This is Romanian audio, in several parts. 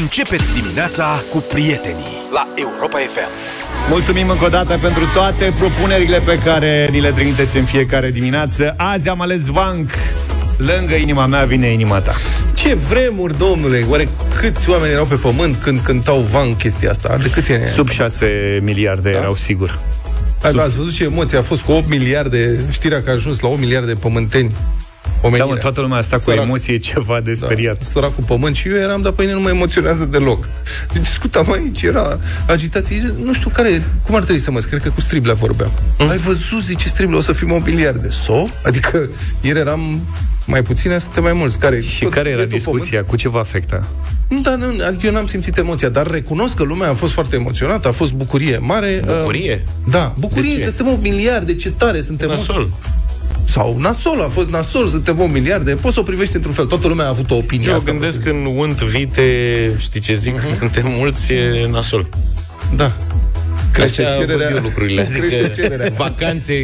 Începeți dimineața cu prietenii la Europa FM. Mulțumim încă o dată pentru toate propunerile pe care ni le trimiteți în fiecare dimineață. Azi am ales Vanc. Lângă inima mea vine inima ta. Ce vremuri, domnule! Oare câți oameni erau pe pământ când cântau Van chestia asta? De câți ani? Sub 6 miliarde da? erau sigur. Sub... Ați văzut ce emoție a fost cu 8 miliarde, știrea că a ajuns la 8 miliarde de pământeni omenirea. Da, mă, toată lumea asta Sărac, cu emoție ceva de da, speriat. Da, săracul pământ și eu eram, dar pe mine nu mă emoționează deloc. Discutam aici, era agitație, nu știu care, cum ar trebui să mă cred că cu striblea vorbeam. Mm. Ai văzut, zice striblea, o să fim miliarde. So? Adică ieri eram mai puține, suntem mai mulți. Care, și care era discuția? Pământ? Cu ce vă afecta? Da, nu, adică eu n-am simțit emoția, dar recunosc că lumea a fost foarte emoționată, a fost bucurie mare. Bucurie? Uh, da, bucurie, că suntem un miliard, de ce tare suntem. Nasol. Sau nasol, a fost nasol, suntem un miliarde, poți să o privești într-un fel. Toată lumea a avut o opinie. Eu asta gândesc în unt vite, știi ce zic, uh-huh. suntem mulți, e nasol. Da. Crește Așa cererea. Eu lucrurile. Adică Crește cererea. Vacanțe,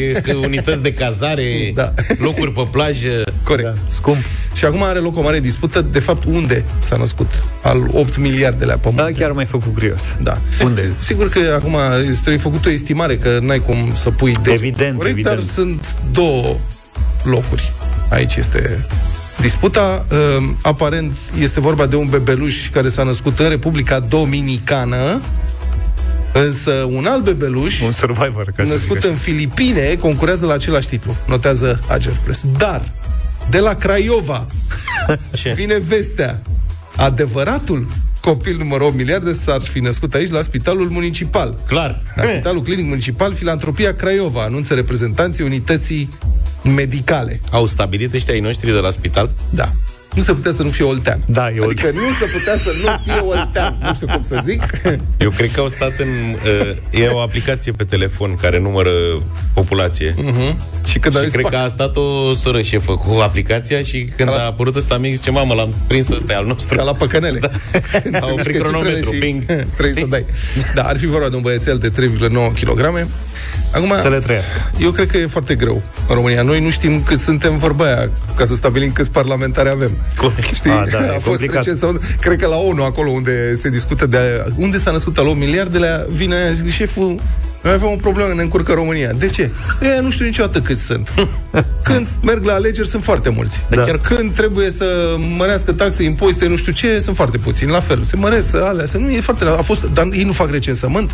unități de cazare, da. locuri pe plajă. Corect. Da. Scump. Și acum are loc o mare dispută, de fapt, unde s-a născut al 8 miliarde la pământ. Da, chiar mai făcut curios. Da. Unde? Sigur că acum este făcut o estimare, că n-ai cum să pui de Evident, corect, evident. dar sunt două locuri. Aici este disputa. Uh, aparent este vorba de un bebeluș care s-a născut în Republica Dominicană, Însă un alt bebeluș, un survivor, ca născut în Filipine, concurează la același titlu. Notează Ager Press. Dar, de la Craiova, Ce? vine vestea. Adevăratul copil numărul 8 miliarde s-ar fi născut aici la Spitalul Municipal. Clar. La Spitalul Clinic Municipal Filantropia Craiova, anunță reprezentanții unității medicale. Au stabilit ăștia ai noștri de la spital? Da nu se putea să nu fie oltean. Da, e Adică nu se putea să nu fie oltean. Nu știu cum să zic. Eu cred că au stat în... Uh, e o aplicație pe telefon care numără populație. Uh-huh. Și, când și cred că a stat o soră șefă cu aplicația și când la... a apărut ăsta mic, zice, mamă, l-am prins ăsta al nostru. Ca la păcănele. Da. a oprit cronometru, ping. Trebuie să dai. Da, ar fi vorba de un băiețel de 3,9 kg. Acum, să le trăiască. Eu cred că e foarte greu în România. Noi nu știm cât suntem vorba aia, ca să stabilim câți parlamentari avem. Corect. Știi? A, da, a fost recent, sau, cred că la ONU, acolo unde se discută de unde s-a născut al 8 miliardele, vine aia, zic, șeful, noi avem o problemă, ne încurcă România. De ce? Ei, nu știu niciodată câți sunt. Când merg la alegeri, sunt foarte mulți. Da. Chiar când trebuie să mărească taxe, impozite, nu știu ce, sunt foarte puțini. La fel, se măresc alea, să nu e foarte... A fost, dar ei nu fac recensământ?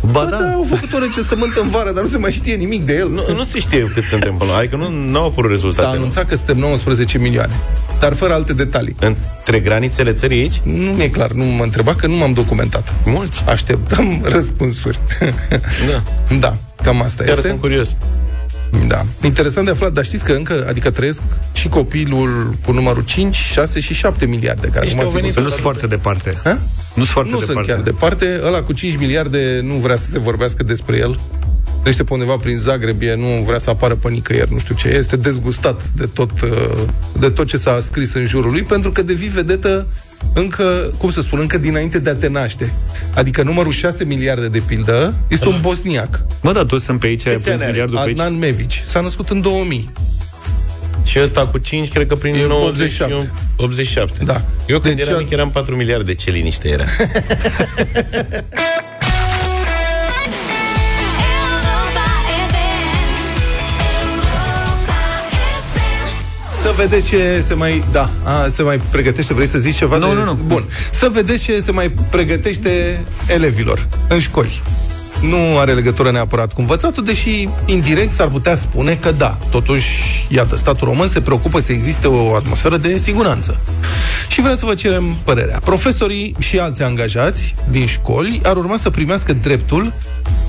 Ba, ba da. da. au făcut o recensământ în vară, dar nu se mai știe nimic de el. Nu, nu se știe cât suntem până Adică nu, nu au apărut rezultate. S-a anunțat nu. că suntem 19 milioane, dar fără alte detalii. Între granițele țării aici? Nu mi-e clar, nu mă întreba că nu m-am documentat. Mulți. Așteptăm răspunsuri. Da. da, cam asta Chiar este. sunt curios. Da. Interesant de aflat, dar știți că încă, adică trăiesc și copilul cu numărul 5, 6 și 7 miliarde. Care Niște au venit, nu sunt foarte departe. Ha? Nu sunt foarte nu departe. sunt chiar departe. Ăla cu 5 miliarde nu vrea să se vorbească despre el. Este pe undeva prin Zagreb, nu vrea să apară pe nicăieri, nu știu ce. Este dezgustat de tot, uh, de tot ce s-a scris în jurul lui, pentru că devii vedetă încă, cum să spun, încă dinainte de a te naște. Adică numărul 6 miliarde de pildă este un bosniac. Mă, da, toți sunt pe aici, ai miliardul pe aici. Adnan Mevici. S-a născut în 2000. Și ăsta cu 5, cred că prin 87. 87. Da. Eu când deci eram mic eram 4 miliarde, ce liniște era. Să vedeți ce se mai... Da, a, se mai pregătește. Vrei să zici ceva? Nu, de... nu, nu. Bun. Să vedeți ce se mai pregătește elevilor în școli nu are legătură neapărat cu învățatul, deși indirect s-ar putea spune că da. Totuși, iată, statul român se preocupă să existe o atmosferă de siguranță. Și vreau să vă cerem părerea. Profesorii și alți angajați din școli ar urma să primească dreptul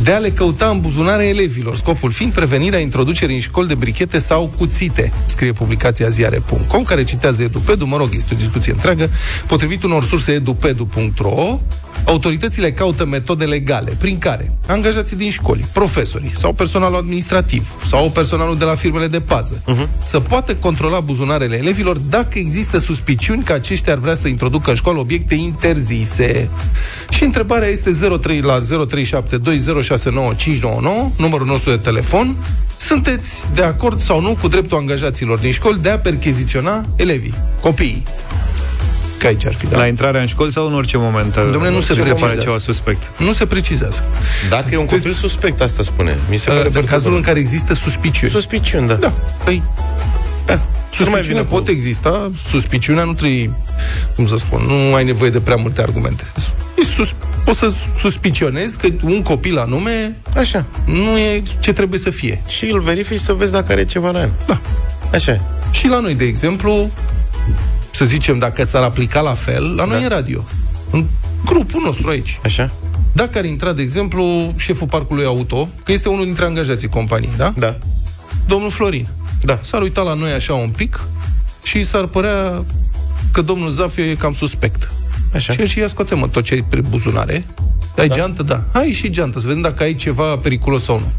de a le căuta în buzunare elevilor, scopul fiind prevenirea introducerii în școli de brichete sau cuțite, scrie publicația ziare.com, care citează edupedu, mă rog, este o discuție întreagă, potrivit unor surse edupedu.ro, autoritățile caută metode legale prin care angajații din școli, profesorii sau personalul administrativ sau personalul de la firmele de pază uh-huh. să poată controla buzunarele elevilor dacă există suspiciuni că aceștia ar vrea să introducă în școală obiecte interzise. Și întrebarea este 03 la 0372069599, numărul nostru de telefon. Sunteți de acord sau nu cu dreptul angajaților din școli de a percheziționa elevii, copiii? Că aici ar fi, da. La intrarea în școli sau în orice moment? Dom'le, nu se se pare precizează. ceva suspect. Nu se precizează. Dacă e un copil suspect, asta spune. Mi se pare Uh, În foarte cazul bun. în care există suspiciuni. Suspiciuni, da. Da, păi da. Suspiciune bine pot cu- exista, suspiciunea nu trebuie, cum să spun, nu ai nevoie de prea multe argumente. E sus, poți să suspicionezi că un copil anume Așa. nu e ce trebuie să fie. Și îl verifici să vezi dacă are ceva la el. Da. Așa e. Și la noi, de exemplu, să zicem, dacă s-ar aplica la fel, la noi Da. în radio. În grupul nostru aici. Așa? Dacă ar intra, de exemplu, șeful parcului auto, că este unul dintre angajații companiei, da? Da. Domnul Florin. Da. S-ar uita la noi așa un pic și s-ar părea că domnul Zafiu e cam suspect. Așa. Și el și ia scoate, mă, tot ce ai pe buzunare. Ai da. geantă? Da. Hai și geantă, să vedem dacă ai ceva periculos sau nu.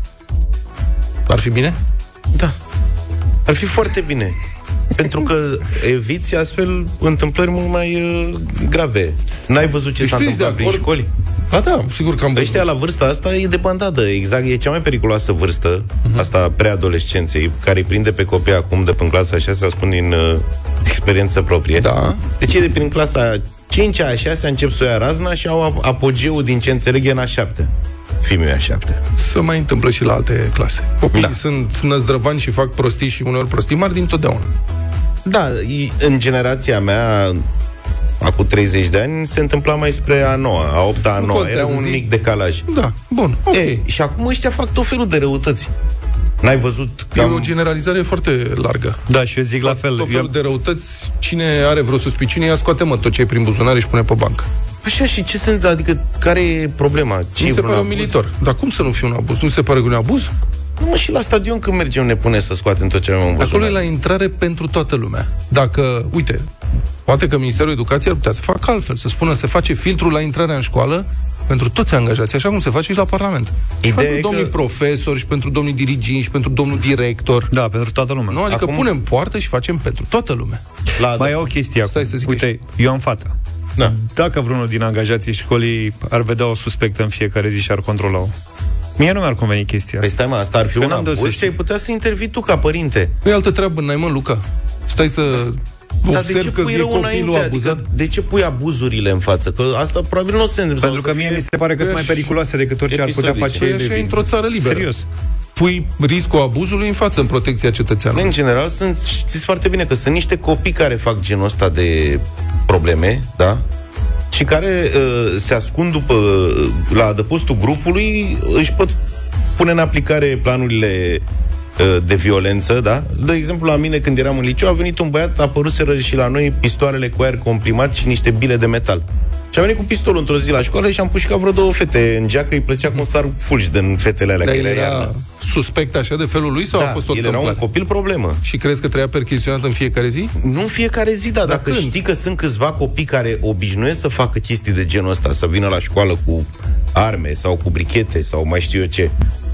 Ar fi bine? Da. Ar fi foarte bine. Pentru că eviți astfel întâmplări mult mai uh, grave. N-ai văzut ce Deci s-a tu ești de întâmplat prin acord? școli? Ba da, sigur că am văzut. Ăștia la vârsta asta e de bandadă, exact, e cea mai periculoasă vârstă, Mhm. uh-huh. asta preadolescenței, care îi prinde pe copii acum de până clasa 6 spun din uh, experiență proprie. Da. Deci e de prin clasa 5 a 6 încep să o ia razna și au ap- apogeul din ce înțeleg e în a 7. Fimiu e a 7. Se mai întâmplă și la alte clase. Copiii Da. da. sunt năzdrăvani și fac prostii și uneori prostii mari dintotdeauna. Da, i- în generația mea, acum 30 de ani, se întâmpla mai spre a 9 a 8 a Nu 9 contează, Era un zi. mic decalaj. Da, bun, ok. E, și acum ăștia fac tot felul de răutăți. N-ai văzut E cam... o generalizare foarte largă. Da, și eu zic la fel. Tot Eu, felul de răutăți, cine are vreo suspiciune, ia scoate mă tot ce e prin buzunare și pune pe bancă. Așa și ce sunt, adică care e problema? Ce Mi e se vreun pare un abuz? militor. Dar cum să nu fie un abuz? Nu se pare că e un abuz? Nu, mă, și la stadion când mergem ne pune să scoatem tot ce avem în Acolo e buzunar. la intrare pentru toată lumea. Dacă, uite, poate că Ministerul Educației ar putea să facă altfel, să spună să face filtrul la intrarea în școală pentru toți angajații, așa cum se face și la Parlament. și Ideea pentru e domnii că- profesori, și pentru domnii diriginți, și pentru domnul director. da, pentru toată lumea. Nu? Adică Acum- Acum... punem poartă și facem pentru toată lumea. La, Mai e o chestie Stai acum. să zic Uite, eu am fața. Da. Dacă vreunul din angajații școlii ar vedea o suspectă în fiecare zi și ar controla-o, mie nu mi-ar conveni chestia Păi asta. stai mă, asta ar fi Că un n-am de o să abuz și știu. ai putea să intervii tu ca părinte. Nu e altă treabă, n-ai mă, Luca. Stai să Dar de observ ce că pui e rău copilul înainte? abuzat. Adică, de ce pui abuzurile în față? Că asta probabil nu se întâmplă. Pentru sau că să mie fie- mi se pare că sunt mai periculoase decât orice ar putea episodice. face Păi așa e elevii. într-o țară liberă. Serios. Pui riscul abuzului în față în protecția cetățeanului. În general, sunt, știți foarte bine că sunt niște copii care fac genul ăsta de probleme, da? Și care uh, se ascund după, uh, la adăpostul grupului, își pot pune în aplicare planurile uh, de violență, da? De exemplu, la mine când eram în liceu a venit un băiat, a apăruseră și la noi pistoarele cu aer comprimat și niște bile de metal. Și a venit cu pistolul într-o zi la școală și am pușcat vreo două fete în geacă, îi plăcea cum sar fulgi din fetele alea, Dar că el era era iarnă. Suspect așa de felul lui sau Da, a fost o el era un întâmplare? copil problemă. Și crezi că treia percheționat în fiecare zi? Nu în fiecare zi, dar dacă când? știi că sunt câțiva copii care obișnuiesc să facă chestii de genul ăsta, să vină la școală cu arme sau cu brichete sau mai știu eu ce, Dar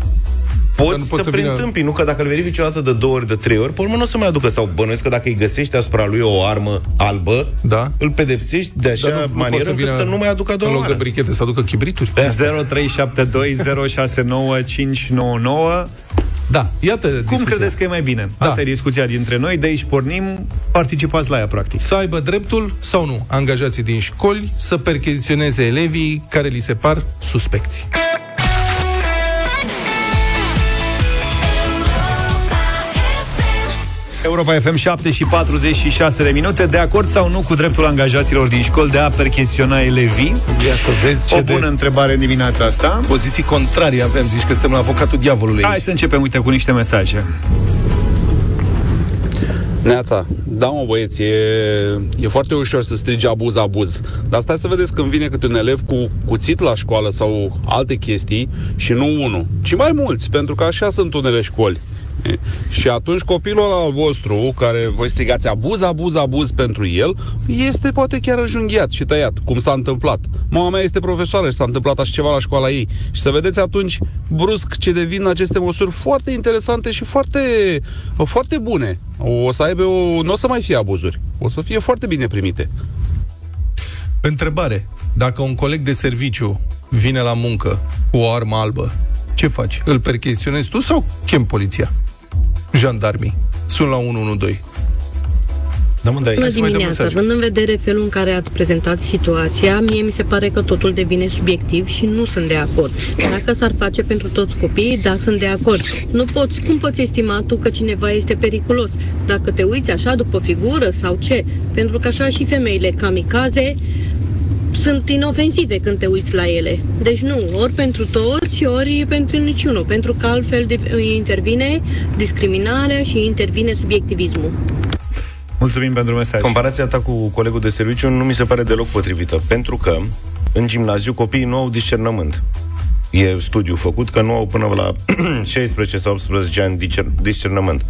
poți nu să, poți să să vină- preîntâmpi, nu? Că dacă îl verifici o dată de două ori, de trei ori, pe urmă nu o să mai aducă. Sau bănuiesc că dacă îi găsești asupra lui o armă albă, Da. îl pedepsești de așa Dar manieră încât să nu mai aducă a în doua loc de oară. brichete să aducă chibrituri. 0372069599 Da, iată Cum discuția. credeți că e mai bine? Da. Asta e discuția dintre noi, de aici pornim, participați la ea, practic. Să aibă dreptul sau nu angajații din școli să percheziționeze elevii care li se par suspecți. Europa FM 7 și 46 de minute. De acord sau nu cu dreptul angajaților din școli de a percheziționa elevii? Ia să vezi ce O bună de întrebare în dimineața asta. poziții contrarii avem. Zici că suntem la avocatul diavolului. Hai să începem, uite, cu niște mesaje. Neața, da mă băieți, e, e foarte ușor să strigi abuz, abuz. Dar stai să vedeți când vine câte un elev cu cuțit la școală sau alte chestii și nu unul, ci mai mulți, pentru că așa sunt unele școli. E, Și atunci copilul ăla al vostru, care voi strigați abuz, abuz, abuz pentru el, este poate chiar înjunghiat și tăiat, cum s-a întâmplat. Mama mea este profesoară și s-a întâmplat așa ceva la școala ei. Și să vedeți atunci brusc ce devin aceste măsuri foarte interesante și foarte, foarte bune. O să aibă, o, nu o să mai fie abuzuri. O să fie foarte bine primite. Întrebare. Dacă un coleg de serviciu vine la muncă cu o armă albă, ce faci? Îl percheziționezi tu sau chem poliția? Jandarmii. Sunt la 112. Da, mă, da, Bună dimineața. Având în vedere felul în care ați prezentat situația, mie mi se pare că totul devine subiectiv și nu sunt de acord. Dacă s-ar face pentru toți copiii, da, sunt de acord. Nu poți, cum poți estima tu că cineva este periculos? Dacă te uiți așa după figură sau ce? Pentru că așa și femeile kamikaze sunt inofensive când te uiți la ele. Deci nu, ori pentru toți, ori pentru niciunul, pentru că altfel intervine discriminarea și intervine subiectivismul. Mulțumim pentru mesaj. Comparația ta cu colegul de serviciu nu mi se pare deloc potrivită, pentru că în gimnaziu copiii nu au discernământ. E studiu făcut că nu au până la 16 sau 18 ani discernământ.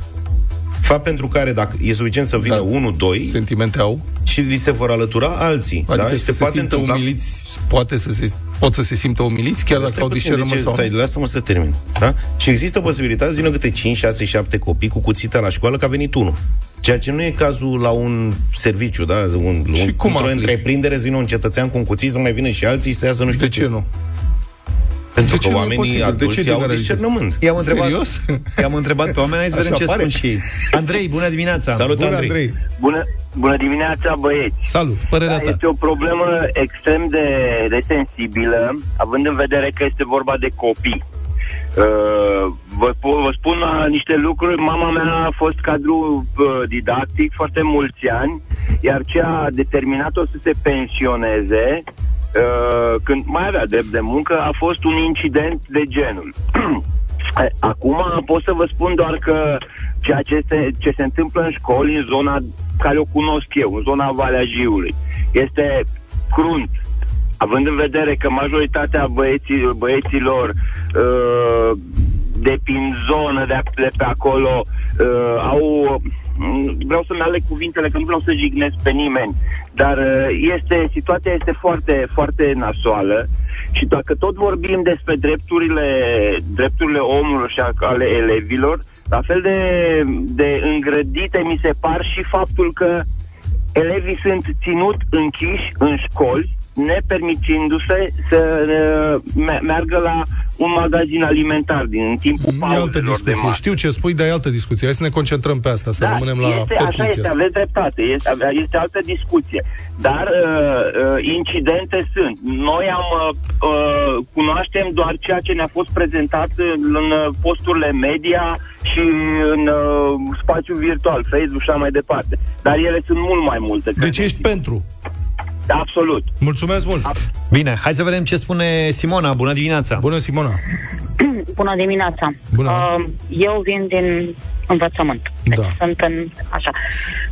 Fapt pentru care, dacă e suficient să vină da, 1, 2 Sentimente au Și li se vor alătura alții Adică da? se, se poate întâmpla... umiliți Poate să se pot să se simtă umiliți, chiar dacă au discernământ sau stai, lasă-mă să termin. Da? Și există posibilitatea să vină câte 5, 6, 7 copii cu cuțita la școală, că a venit unul. Ceea ce nu e cazul la un serviciu, da? Un, și un, cum într-o întreprindere să vină un cetățean cu un cuțit, să mai vină și alții să iasă nu știu De ce nu? Pentru că oamenii adulți de ce au discernământ. I-am întrebat, Serios? I-am întrebat pe oameni, hai să vedem ce spun și ei. Andrei, bună dimineața! Salut, bună, Andrei! Andrei. Bună, bună dimineața, băieți! Salut, părerea da, ta. Este o problemă extrem de, de sensibilă, având în vedere că este vorba de copii. Uh, vă, vă spun uh, niște lucruri. Mama mea a fost cadru uh, didactic foarte mulți ani, iar ce a determinat-o să se pensioneze Uh, când mai avea drept de muncă, a fost un incident de genul. Acum pot să vă spun doar că ceea ce se, ce se întâmplă în școli, în zona care o cunosc eu, în zona Valea Jiului, este crunt. Având în vedere că majoritatea băieții, băieților uh, de prin zonă, de, de pe acolo, uh, au Mm, vreau să-mi aleg cuvintele, că nu vreau să jignesc pe nimeni, dar uh, este, situația este foarte, foarte nasoală și dacă tot vorbim despre drepturile, drepturile omului și ale elevilor, la fel de, de îngrădite mi se par și faptul că elevii sunt ținut închiși în școli nepermițindu-se să uh, meargă la un magazin alimentar din timpul pauzelor altă discuție. de Știu ce spui, dar e altă discuție. Hai să ne concentrăm pe asta, să da, rămânem la este, Așa este, aveți dreptate. Este, este altă discuție. Dar uh, uh, incidente sunt. Noi am uh, uh, cunoaștem doar ceea ce ne-a fost prezentat în uh, posturile media și în uh, spațiul virtual, Facebook și așa mai departe. Dar ele sunt mult mai multe. Deci ești pentru? Absolut. Mulțumesc mult. Bine, hai să vedem ce spune Simona. Bună dimineața. Bună, Simona. Bună dimineața. Bună. Uh, eu vin din învățământ. Deci da. sunt în, așa.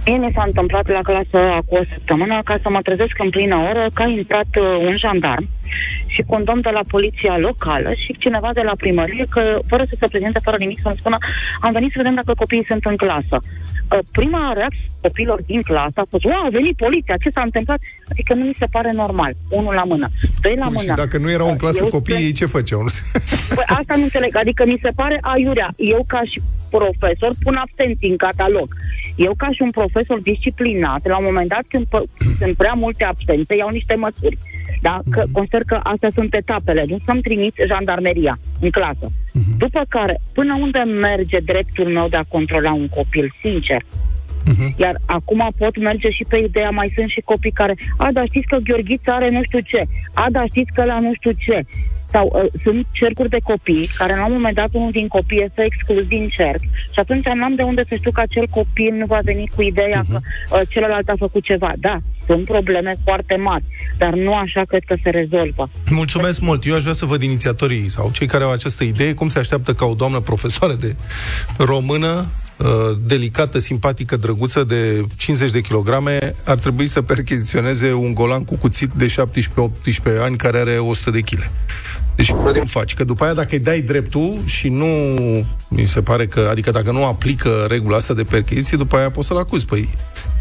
Mie mi s-a întâmplat la clasă cu o săptămână ca să mă trezesc în plină oră că a intrat uh, un jandarm și cu un domn de la poliția locală și cineva de la primărie că, fără să se prezinte, fără nimic, să-mi spună am venit să vedem dacă copiii sunt în clasă. Uh, prima reacție copilor din clasă a fost, wow, a venit poliția, ce s-a întâmplat? Adică nu mi se pare normal. Unul la mână. Doi la mână. Și dacă nu erau în clasă eu copiii, ce făceau? Păi asta nu înțeleg. Adică mi se pare aiurea. Eu ca și profesor pun absenții în catalog. Eu ca și un profesor disciplinat, la un moment dat când sunt prea multe absențe, iau niște măsuri. Da? Că, uh-huh. Consider că astea sunt etapele. Nu să-mi trimiți jandarmeria în clasă. Uh-huh. După care, până unde merge dreptul meu de a controla un copil, sincer, Uh-huh. Iar acum pot merge și pe ideea, mai sunt și copii care, a, dar știți că Gheorghiță are nu știu ce, a, dar știți că la nu știu ce. Sau uh, sunt cercuri de copii care la un moment dat unul din copii este exclus din cerc și atunci n-am de unde să știu că acel copil nu va veni cu ideea uh-huh. că uh, celălalt a făcut ceva. Da, sunt probleme foarte mari, dar nu așa cred că se rezolvă. Mulțumesc mult. Eu aș vrea să văd inițiatorii sau cei care au această idee, cum se așteaptă ca o doamnă profesoară de română Uh, delicată, simpatică, drăguță de 50 de kilograme ar trebui să percheziționeze un golan cu cuțit de 17-18 ani care are 100 de kg. Deci cum faci? Că după aia dacă îi dai dreptul și nu mi se pare că, adică dacă nu aplică regula asta de percheziție, după aia poți să-l acuzi. Păi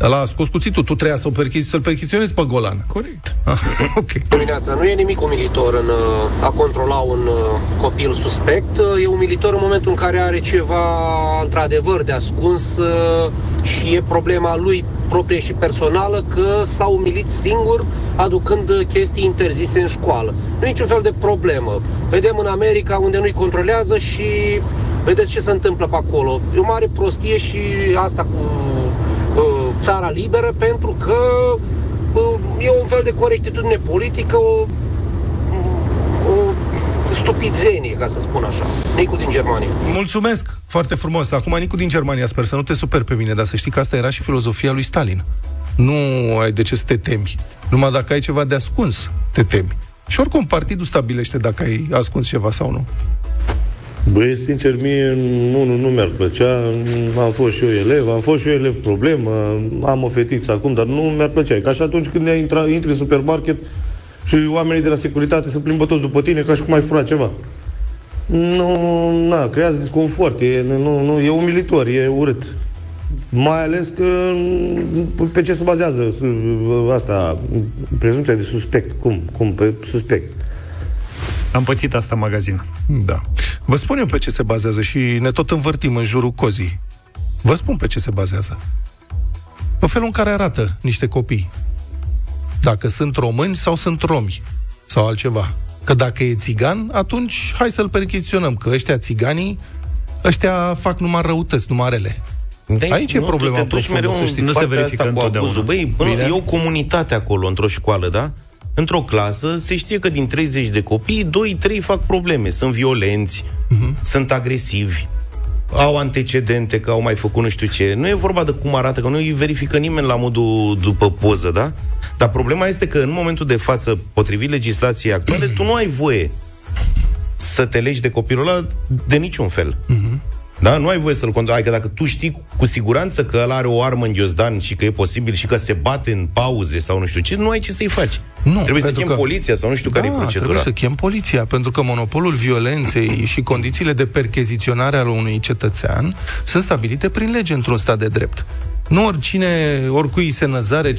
Ăla a scos cuțitul, tu trebuia să-l perchizi, să-l perchiziționezi pe golan. Corect. Ah, ok. Dimineața, nu e nimic umilitor în uh, a controla un uh, copil suspect. Uh, e umilitor în momentul în care are ceva, într-adevăr, de ascuns și e problema lui proprie și personală că s-a umilit singur aducând chestii interzise în școală. Nu e niciun fel de problemă. Vedem în America unde nu-i controlează și vedeți ce se întâmplă pe acolo. E o mare prostie și asta cu țara liberă pentru că uh, e un fel de corectitudine politică, o, o stupidzenie, ca să spun așa. Nicu din Germania. Mulțumesc! Foarte frumos. Acum, Nicu din Germania, sper să nu te super pe mine, dar să știi că asta era și filozofia lui Stalin. Nu ai de ce să te temi. Numai dacă ai ceva de ascuns, te temi. Și oricum, partidul stabilește dacă ai ascuns ceva sau nu. Băi, sincer, mie nu, nu, nu mi-ar plăcea. Am fost și eu elev, am fost și eu elev problemă, am o fetiță acum, dar nu mi-ar plăcea. E ca și atunci când intra, intri în supermarket și oamenii de la securitate se plimbă toți după tine ca și cum ai furat ceva. Nu, na, creează disconfort, e, nu, nu, e umilitor, e urât. Mai ales că pe ce se bazează asta, prezumția de suspect, cum, cum, pe suspect. Am pățit asta în magazin. Da. Vă spun eu pe ce se bazează și ne tot învârtim în jurul cozii. Vă spun pe ce se bazează. În felul în care arată niște copii. Dacă sunt români sau sunt romi sau altceva. Că dacă e țigan, atunci hai să-l percheziționăm, că ăștia țiganii, ăștia fac numai răutăți, numai rele. De Aici nu, e problema te duci mereu să știți. Nu se verifică asta cu abuzul. Băi, până e o comunitate acolo, într-o școală, da? Într-o clasă se știe că din 30 de copii, 2-3 fac probleme. Sunt violenți, uh-huh. sunt agresivi, au antecedente, că au mai făcut nu știu ce. Nu e vorba de cum arată, că nu îi verifică nimeni la modul după poză, da? Dar problema este că în momentul de față, potrivit legislației actuale, tu nu ai voie să te legi de copilul ăla de niciun fel. Uh-huh. Da? Nu ai voie să-l condamni. Adică dacă tu știi cu siguranță că el are o armă în ghiozdan și că e posibil și că se bate în pauze sau nu știu ce, nu ai ce să-i faci. Nu, trebuie să chem că... poliția sau nu știu da, care e procedura. trebuie să chem poliția, pentru că monopolul violenței și condițiile de percheziționare al unui cetățean sunt stabilite prin lege într-un stat de drept. Nu oricine, oricui se năzare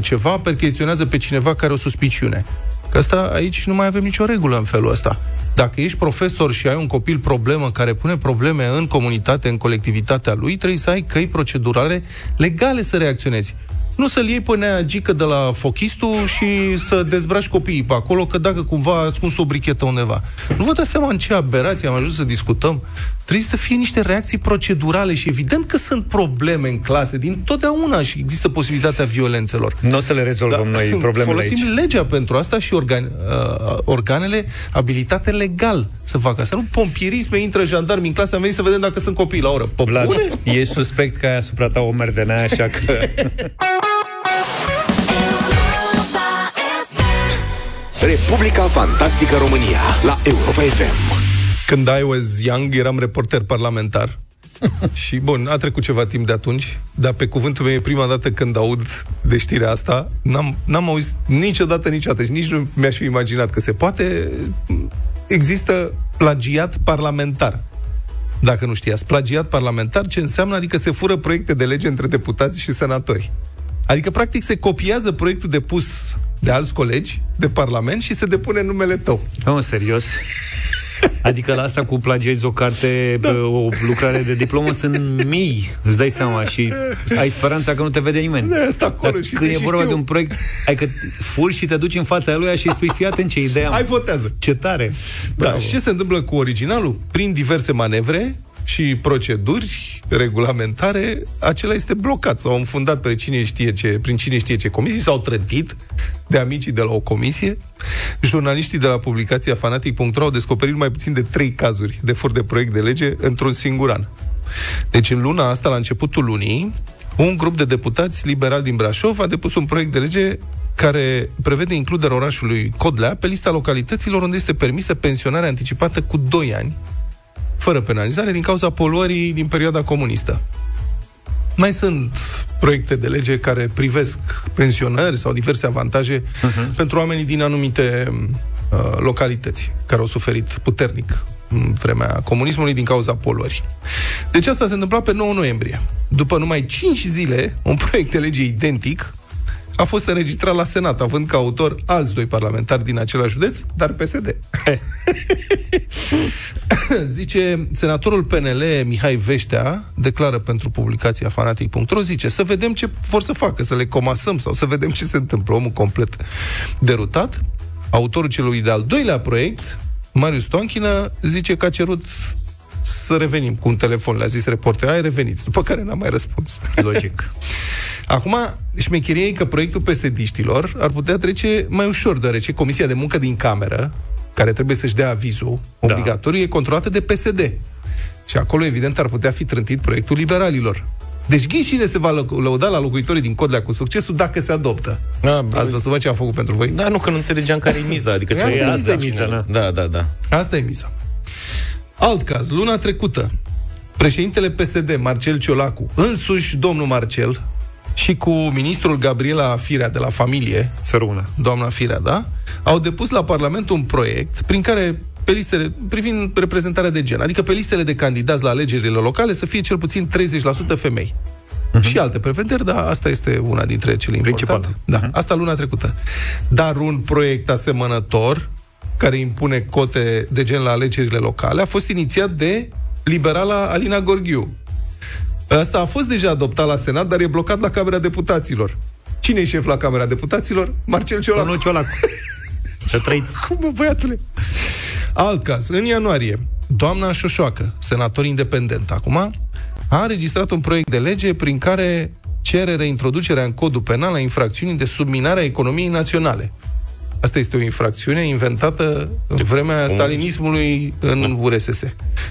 ceva, percheziționează pe cineva care are o suspiciune. Că asta aici nu mai avem nicio regulă în felul ăsta. Dacă ești profesor și ai un copil problemă care pune probleme în comunitate, în colectivitatea lui, trebuie să ai căi procedurale legale să reacționezi. Nu să-l iei pe nea gică de la fochistul și să dezbraci copiii pe acolo, că dacă cumva a ascuns o brichetă undeva. Nu vă dați seama în ce aberație am ajuns să discutăm? Trebuie să fie niște reacții procedurale și evident că sunt probleme în clase din totdeauna și există posibilitatea violențelor. Nu o să le rezolvăm da, noi problemele Folosim aici. legea pentru asta și organ, uh, organele abilitate legal să facă asta. Nu pompierisme, intră jandarmi în clasă, am venit să vedem dacă sunt copii la oră. Vlad, e suspect că ai asupra ta o merdenea, așa că... Republica Fantastică România la Europa FM. Când I was young, eram reporter parlamentar. și bun, a trecut ceva timp de atunci, dar pe cuvântul meu e prima dată când aud de știrea asta. N-am, n-am auzit niciodată, niciodată și nici nu mi-aș fi imaginat că se poate. Există plagiat parlamentar. Dacă nu știați, plagiat parlamentar, ce înseamnă? Adică se fură proiecte de lege între deputați și senatori. Adică, practic, se copiază proiectul depus de alți colegi de Parlament și se depune numele tău. Nu, serios? Adică la asta cu plagiezi o carte, da. o lucrare de diplomă sunt mii, îți dai seama și ai speranța că nu te vede nimeni. Da, asta acolo Dar și când e vorba știu. de un proiect, ai că furi și te duci în fața lui și îi spui, fii atent ce idee am. Ai votează. Ce tare. Da, Bravo. și ce se întâmplă cu originalul? Prin diverse manevre, și proceduri regulamentare, acela este blocat sau înfundat pe cine știe ce, prin cine știe ce comisii, s-au trătit de amicii de la o comisie. Jurnaliștii de la publicația fanatic.ro au descoperit mai puțin de trei cazuri de fur de proiect de lege într-un singur an. Deci în luna asta, la începutul lunii, un grup de deputați liberali din Brașov a depus un proiect de lege care prevede includerea orașului Codlea pe lista localităților unde este permisă pensionarea anticipată cu 2 ani fără penalizare, din cauza poluării din perioada comunistă. Mai sunt proiecte de lege care privesc pensionări sau diverse avantaje uh-huh. pentru oamenii din anumite uh, localități care au suferit puternic în vremea comunismului din cauza poluării. Deci asta se întâmpla pe 9 noiembrie. După numai 5 zile, un proiect de lege identic a fost înregistrat la Senat, având ca autor alți doi parlamentari din același județ, dar PSD. zice, senatorul PNL Mihai Veștea declară pentru publicația fanatic.ro, zice, să vedem ce vor să facă, să le comasăm sau să vedem ce se întâmplă. Omul complet derutat. Autorul celui de-al doilea proiect, Marius Tonchină, zice că a cerut să revenim cu un telefon. Le-a zis reporter, ai revenit. După care n-a mai răspuns. Logic. Acum, șmecheria e că proiectul psd ar putea trece mai ușor, deoarece Comisia de Muncă din Cameră, care trebuie să-și dea avizul da. obligatoriu, e controlată de PSD. Și acolo, evident, ar putea fi trântit proiectul liberalilor. Deci ghișine se va lăuda la locuitorii din Codlea cu succesul dacă se adoptă. Da, Ați văzut bă, ce am făcut pentru voi? Da, nu, că nu înțelegeam care e miza. Adică ce asta e asta e miza, da. da, da, da. Asta e miza. Alt caz, luna trecută, președintele PSD, Marcel Ciolacu, însuși domnul Marcel, și cu ministrul Gabriela Firea de la familie, Săruna. doamna Firea, da, au depus la Parlament un proiect prin care pe listele, privind reprezentarea de gen, adică pe listele de candidați la alegerile locale să fie cel puțin 30% femei. Uh-huh. Și alte prevederi, dar asta este una dintre cele importante. Da, uh-huh. asta luna trecută. Dar un proiect asemănător, care impune cote de gen la alegerile locale, a fost inițiat de liberala Alina Gorghiu. Asta a fost deja adoptat la Senat, dar e blocat la Camera Deputaților. Cine e șef la Camera Deputaților? Marcel Ciolacu. Domnul Ciolacu. Să trăiți. Cum, bă, băiatule? Alt caz. În ianuarie, doamna Șoșoacă, senator independent acum, a înregistrat un proiect de lege prin care cere reintroducerea în codul penal a infracțiunii de subminare a economiei naționale. Asta este o infracțiune inventată în vremea stalinismului în URSS.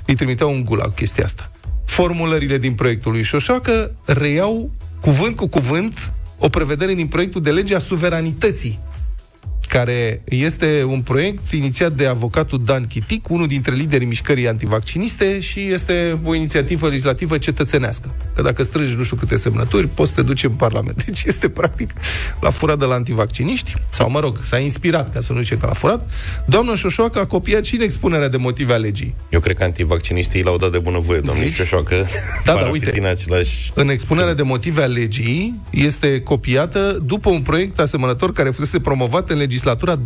Îi trimiteau un gulag chestia asta. Formulările din proiectul lui Șoșoacă reiau cuvânt cu cuvânt o prevedere din proiectul de lege a suveranității care este un proiect inițiat de avocatul Dan Chitic, unul dintre liderii mișcării antivacciniste și este o inițiativă legislativă cetățenească. Că dacă strângi nu știu câte semnături, poți să te duci în Parlament. Deci este practic la furat de la antivacciniști, sau mă rog, s-a inspirat, ca să nu zice că la furat. Doamna Șoșoacă a copiat și în expunerea de motive a legii. Eu cred că antivacciniștii l-au dat de bunăvoie, domnul Șoșoacă. Da, da, uite, din același... în expunerea de motive a legii este copiată după un proiect asemănător care fusese promovat în legislație legislatura 2012-2016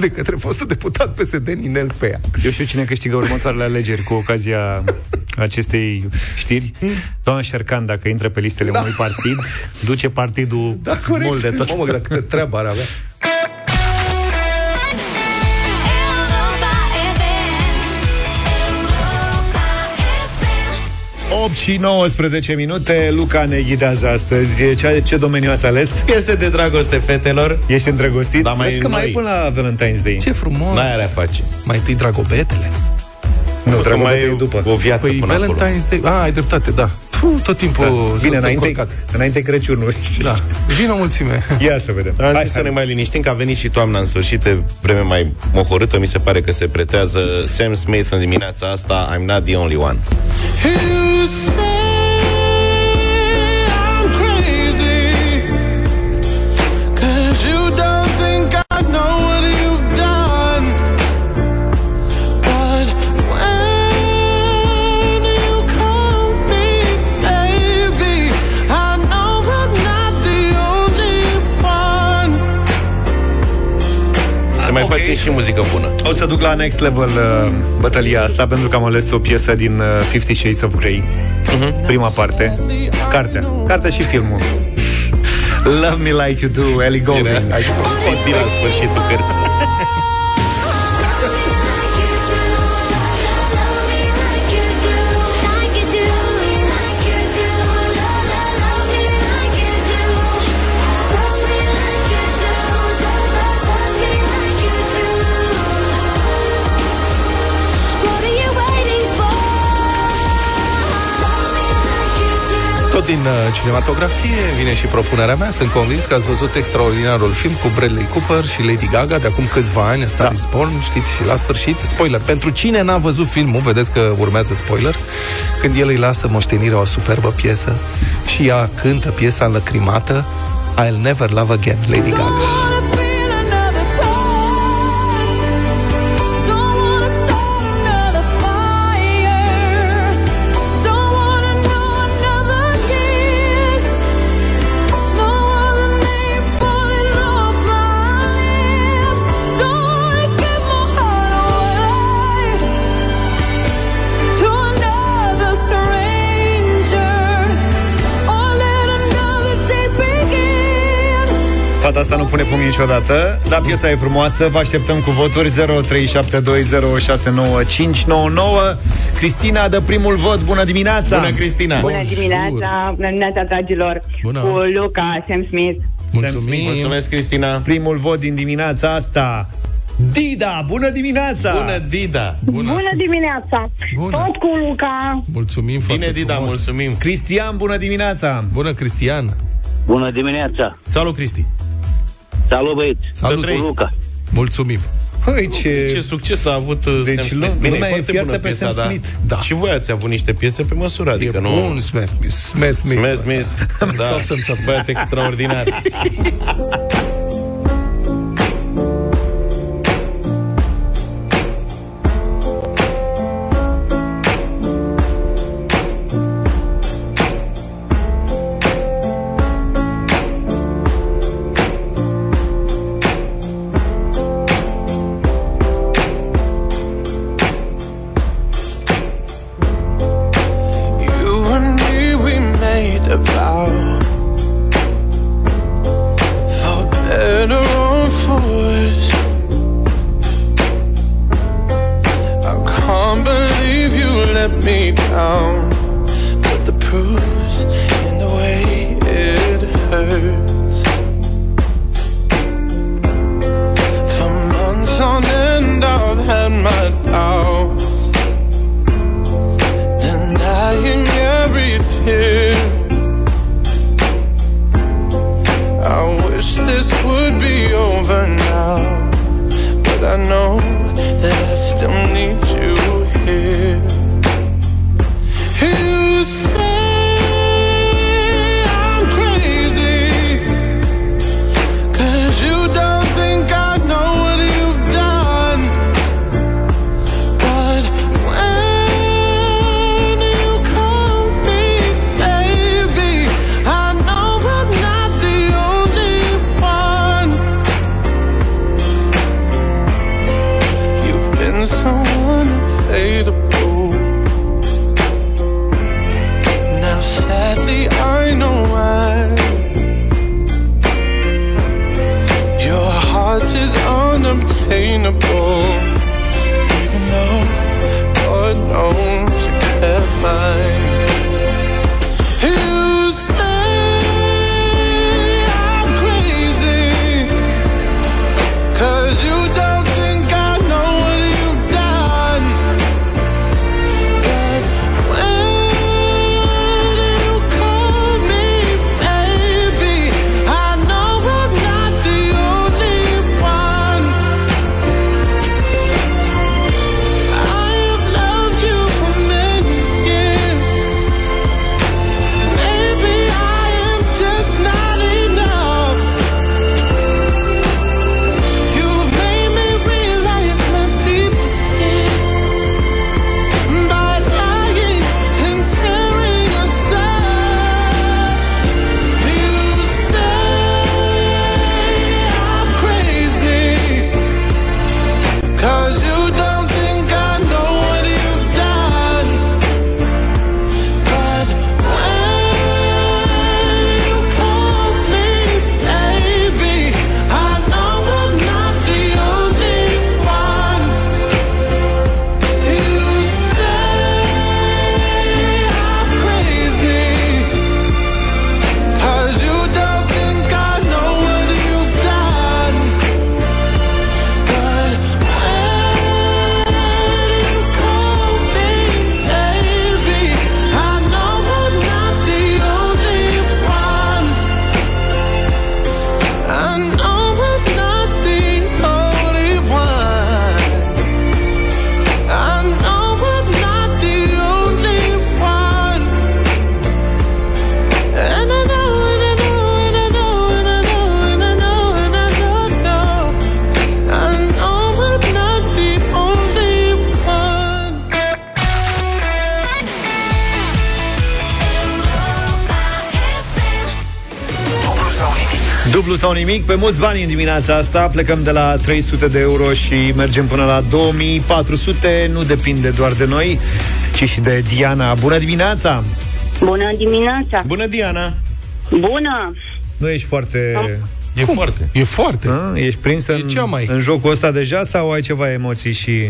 de către fostul deputat PSD Ninel Pea. Eu știu cine câștigă următoarele alegeri cu ocazia acestei știri. Doamna Șercan, dacă intră pe listele da. unui partid, duce partidul da, mult de tot. Mamă, dar câte treabă ar avea. 8 și 19 minute, Luca ne ghidează astăzi. Ce, ce domeniu ați ales? Piese de dragoste fetelor. Ești îndrăgostit? Da, mai că mai e până la Valentine's Day. Ce frumos! Mai are a face. Mai întâi dragobetele. Nu, dragobetele e după. O viață păi până Valentine's acolo. Day. Ah, ai dreptate, da. Puh, tot timpul da. Bine, înainte, înainte Crăciunul. Da. Vino mulțime. Ia să vedem. Am hai, zis hai. să ne mai liniștim, că a venit și toamna în sfârșit, e vreme mai mohorâtă, mi se pare că se pretează Sam Smith în dimineața asta, I'm not the only one. mai okay. facem și muzică bună. O să duc la next level uh, bătălia asta, pentru că am ales o piesă din uh, Fifty Shades of Grey. Uh-huh. Prima parte. Cartea. Cartea și filmul. Love Me Like You Do, Ellie Goulding. Era posibil în sfârșitul cărții. Din uh, cinematografie vine și propunerea mea. Sunt convins că ați văzut extraordinarul film cu Bradley Cooper și Lady Gaga de acum câțiva ani, Star da. Born, știți, și la sfârșit, spoiler. Pentru cine n-a văzut filmul, vedeți că urmează spoiler, când el îi lasă moștenirea o superbă piesă și ea cântă piesa înlăcrimată I'll Never Love Again, Lady Gaga. Pune punct niciodată, dar piesa e frumoasă. Vă așteptăm cu voturi 0372069599. Cristina dă primul vot. Bună dimineața! Bună, Cristina! Bună dimineața, bună dimineața, dragilor! Bună. Cu Luca, Sam Smith. Mulțumim. Mulțumesc, Cristina! Primul vot din dimineața asta. Dida, bună dimineața! Bună, Dida! Bună. Bună dimineața! Bună. Tot cu Luca! Mulțumim foarte Bine, Dida, frumos. mulțumim! Cristian, bună dimineața! Bună, Cristian! Bună dimineața! Salut, Cristi! Salut băieți! Salut! trăi. Luca! Mulțumim! Păi, ce... Ce succes a avut uh, Deci Sam Smith. lu- Bine, lumea e foarte fiartă bună pe piesa, Sam da. Smith. Da. Și voi ați avut niște piese pe măsură, adică e nu... bun Smith Smith. Smith Smith. Smith, Smith, da, Sau să-mi să- băiat extraordinar. nimic, pe mulți bani în dimineața asta Plecăm de la 300 de euro și mergem până la 2400 Nu depinde doar de noi, ci și de Diana Bună dimineața! Bună dimineața! Bună, Diana! Bună! Nu ești foarte E Cum? foarte. E foarte. A, ești prins în, cea mai- în jocul ăsta deja sau ai ceva emoții și...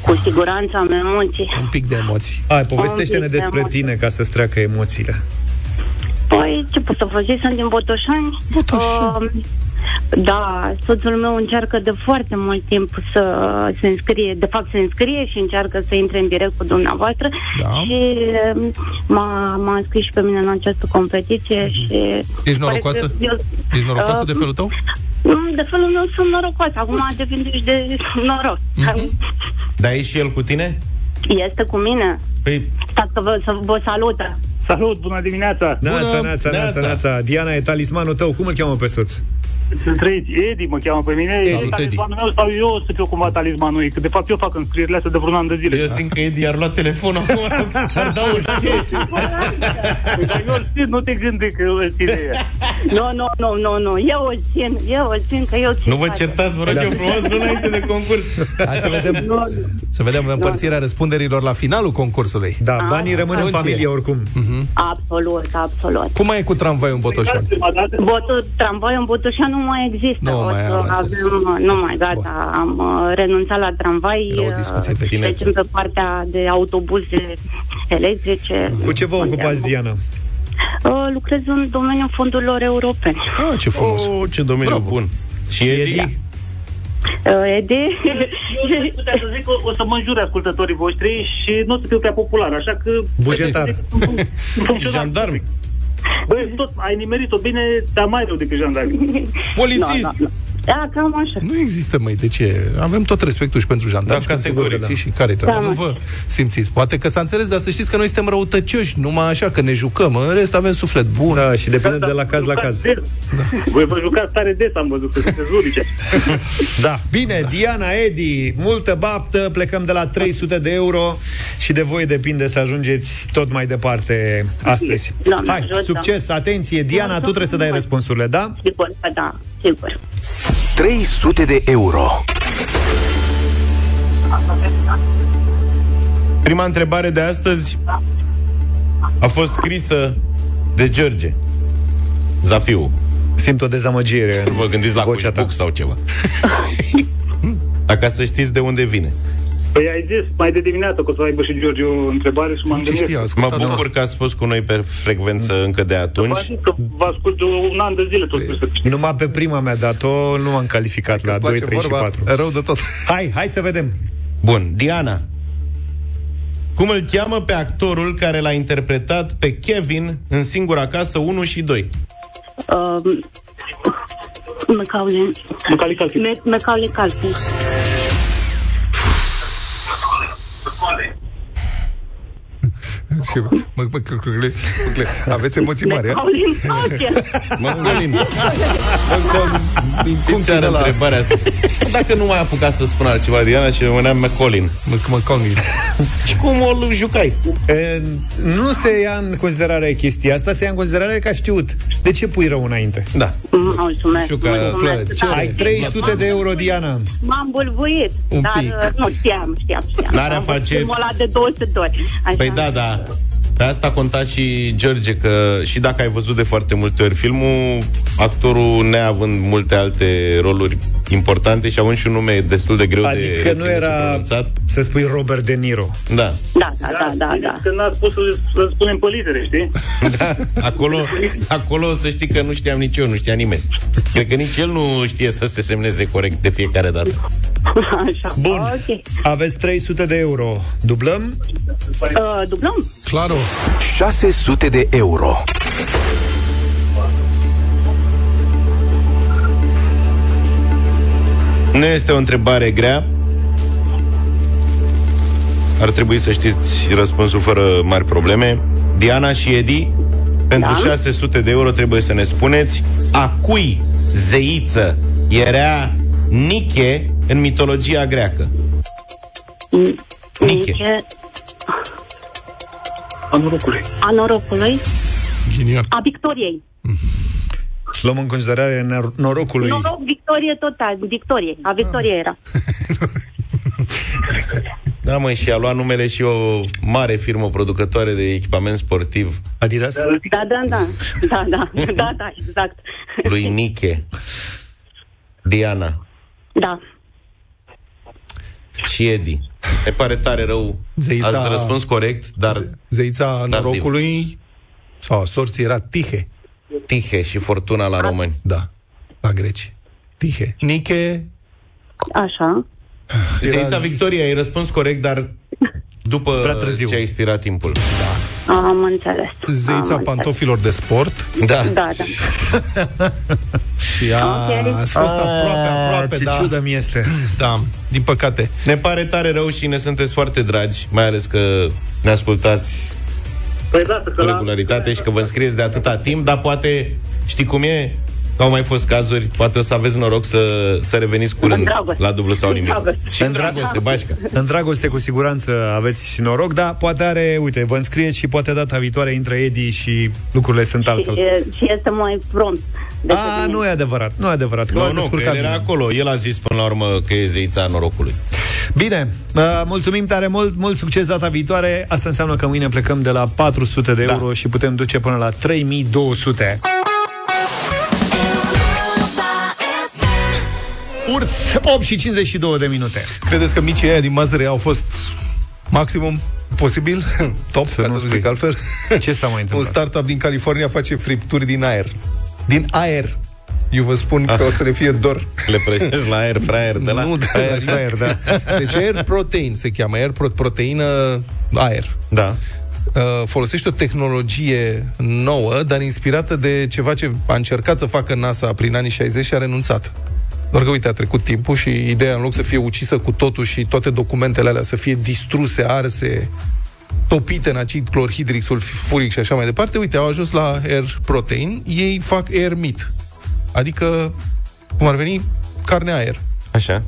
Cu siguranță am emoții. Un pic de emoții. Hai, povestește-ne Un pic de despre emoții. tine ca să-ți treacă emoțiile. Păi, ce pot să vă zic, sunt din Botoșani. Botoșani. Uh, da, soțul meu încearcă de foarte mult timp să se înscrie, de fapt se înscrie și încearcă să intre în direct cu dumneavoastră Da. și um, m-a, m-a înscris și pe mine în această competiție și... Ești norocoasă? pare că eu- Ești norocoasă Uh, de felul tău? Mm, De felul meu sunt norocoasă, acum depinde și de noroc. Mhm. Dar e și el cu tine? Este cu mine. Păi, Stați că vă, să vă salută. Salut, bună dimineața! Neața, Bună, neața, neața, neața. neața. Diana e talismanul tău. Cum îl cheamă pe soț? Să trăiți, Edi mă cheamă pe mine. Salut, e talismanul meu sau eu să fiu cumva talismanul ei, că de fapt eu fac înscrierile astea de vreun an de zile. eu simt că Edi ar lua telefonul acum, ar da orice. Păi, dar eu îl țin, nu te gândi că eu îl ține ea. Nu, nu, nu, nu, nu, eu o țin, eu o țin că eu țin. Nu vă față. certați, vă rog eu frumos, nu înainte de concurs. Hai să vedem, să vedem împărțirea răspunderilor la finalul concursului. Da, banii rămân în Atenție. familie oricum. Absolut, absolut. Cum mai e cu tramvaiul în Botoșani? Prima dată, Botul, tramvai în Botoșan nu mai există. Nu O mai să am înțeles. avem, nu mai, gata, am uh, renunțat la tramvai. Era o discuție uh, veche. Trecem pe partea de autobuze electrice. Cu ce vă unde ocupați, am- Diana? Uh, lucrez în domeniul fondurilor europene. Ah, ce frumos. Oh, ce domeniu Bravo. bun. Și Edi? Uh, Edi? eu putea să zic că o să mă înjure ascultătorii voștri și nu o să fiu prea popular, așa că... Bugetar. Jandarm. Băi, tot ai nimerit-o bine, dar mai rău decât jandarmi. Polițist. Da, da, da. Da, cam așa. Nu există, măi, de ce? Avem tot respectul și pentru jandarmi Da, și pentru categoric, polițiști și care treaba. Da, Nu mă. vă simțiți. Poate că s-a înțeles, dar să știți că noi suntem răutăcioși, numai așa, că ne jucăm. În rest avem suflet bun. Da, și depinde de la caz la caz. Da. Voi vă jucați tare des, am văzut că sunteți zurice. Da. Bine, Diana, Edi, multă baftă, plecăm de la 300 de euro și de voi depinde să ajungeți tot mai departe astăzi. Doamne Hai, ajută. succes, atenție, Diana, tu trebuie să dai răspunsurile, da? Sigur că da, sigur. 300 de euro. Prima întrebare de astăzi a fost scrisă de George. Zafiu. Simt o dezamăgire Nu vă gândiți la vocea ta. Facebook sau ceva. Dacă să știți de unde vine. Păi ai zis mai de dimineață că o să aibă și George o întrebare și m-am Ce gândit. știa, Mă ascultat bucur că ați fost cu noi pe frecvență încă de V-am atunci. zis că vă ascult de un an de zile tot să Numai pe prima mea dat-o, nu m-am calificat la Îți 2, place 3 și vorba? 4. Rău de tot. Hai, hai să vedem. Bun, Diana. Cum îl cheamă pe actorul care l-a interpretat pe Kevin în Singura Casă 1 și 2? Uh, Macaulay. Macaulay Culkin. Me- Macaulay Culkin. Ce- mă, mă, că- că- că- că- Aveți emoții mari, a? Macaulay Culkin. Mă, Colin, Din cum cum ți are întrebarea asta? Dacă nu mai apuca să spună altceva Diana și rămâneam McCollin. Mă, mă, Colin. Și cum o jucai? E, nu se ia în considerare chestia asta, se ia în considerare că a știut. De ce pui rău înainte? Da. Mulțumesc. Știu că mulțumesc. plăcere. Da, Ai 300 de euro, Diana. M-am bulbuit, Un dar pic. uh, nu știam, știam, știam. N-are a Am văzut face- filmul ăla de 202. Așa. Păi da, da. Pe asta conta și George, că și dacă ai văzut de foarte multe ori filmul, actorul neavând multe alte roluri importante și având și un nume destul de greu de Adică reținut nu și era, pronunțat. să spui Robert De Niro. Da. Da, da, da, da, da. Că n-a spus să, să spunem pe litere, știi? da. Acolo, acolo să știi că nu știam nici eu, nu știa nimeni. Cred că nici el nu știe să se semneze corect de fiecare dată. Așa. Bun, Ok. aveți 300 de euro. Dublăm? Uh, dublăm? Claro. 600 de euro. Nu este o întrebare grea. Ar trebui să știți răspunsul fără mari probleme. Diana și Edi, pentru Da. 600 de euro trebuie să ne spuneți a cui zeiță era Niche în mitologia greacă. Niche. Niche. A norocului. A norocului. Ghinion. A victoriei. Luăm în considerare nor- norocului. Noroc, victorie total. Victorie. A victoriei era. Da, mă, și a luat numele și o mare firmă producătoare de echipament sportiv. Adidas? Da, da, da. Da, da. Da, da, exact. Lui Niche. Diana Da. și Edi. Ne pare tare rău. Zeița- Ați răspuns corect, dar Zeița norocului sau a sorții era Tihe. Tihe și fortuna la români. Da, la greci. Tihe. Niche, Așa. Zeița Victoria, ai răspuns corect, dar după ce a expirat timpul. Am înțeles. zeița Am pantofilor de sport. Da. Da, da. Și a, Ok. ați fost aproape, aproape, ce da. ciudă mi este. Da, din păcate. Ne pare tare rău și ne sunteți foarte dragi, mai ales că ne ascultați Păi lasă că cu la... regularitate și că vă înscrieți de atâta timp, dar poate, știi cum e? Că au mai fost cazuri, poate o să aveți noroc să, să reveniți curând dragoste. la dublu sau În nimic. dragoste. Și în dragoste, bașca. În dragoste, cu siguranță aveți noroc, dar poate are, uite, vă înscrieți și poate data viitoare intră Edi și lucrurile sunt altfel. Și, e- și este mai prompt. decât A, mine. nu e adevărat, nu e adevărat. că Nu, v-ați nu, că descurcat el era bine. acolo. El a zis până la urmă că e zeița norocului. Bine, uh, mulțumim tare mult, mult succes data viitoare. Asta înseamnă că mâine plecăm de la 400 de euro și putem duce până la 3200. Urs 8 și 52 de minute. Credeți că micii aia din Mazăre au fost maximum posibil? Top, ca să nu zic altfel. Ce s-a mai Un întâmplat? startup din California face fripturi din aer. Din aer. Eu vă spun că o să le fie dor. Le prăjesc la air fryer de la... Nu, de Air la fryer, da. Deci air protein se cheamă, air pro- proteină aer. Da. Uh, folosește o tehnologie nouă, dar inspirată de ceva ce a încercat să facă NASA prin anii 60 și a renunțat. Doar că, uite, a trecut timpul și ideea, în loc să fie ucisă cu totul și toate documentele alea să fie distruse, arse, topite în acid clorhidric, sulfuric și așa mai departe, uite, au ajuns la air protein, ei fac air meat. Adică, cum ar veni, carne aer. Așa.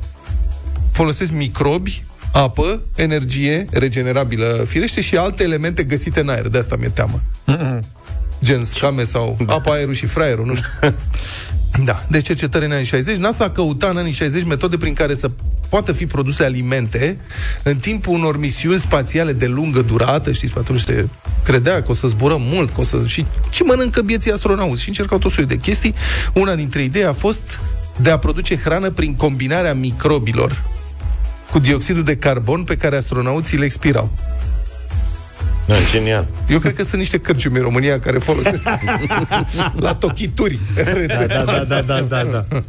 Folosesc microbi, apă, energie regenerabilă, firește și alte elemente găsite în aer. De asta mi-e teamă. Gen scame sau apa, aerul și fraierul, nu știu. Da, de cercetări în anii 60. NASA a căutat în anii 60 metode prin care să poată fi produse alimente în timpul unor misiuni spațiale de lungă durată, știți, pe atunci se credea că o să zburăm mult, că o să... și ce mănâncă bieții astronauți și încercau tot soiul de chestii. Una dintre idei a fost de a produce hrană prin combinarea microbilor cu dioxidul de carbon pe care astronauții le expirau. Da, genial. Eu cred că sunt niște cărciumi în România care folosesc la tochituri. Da, da, da, da, da, da, da.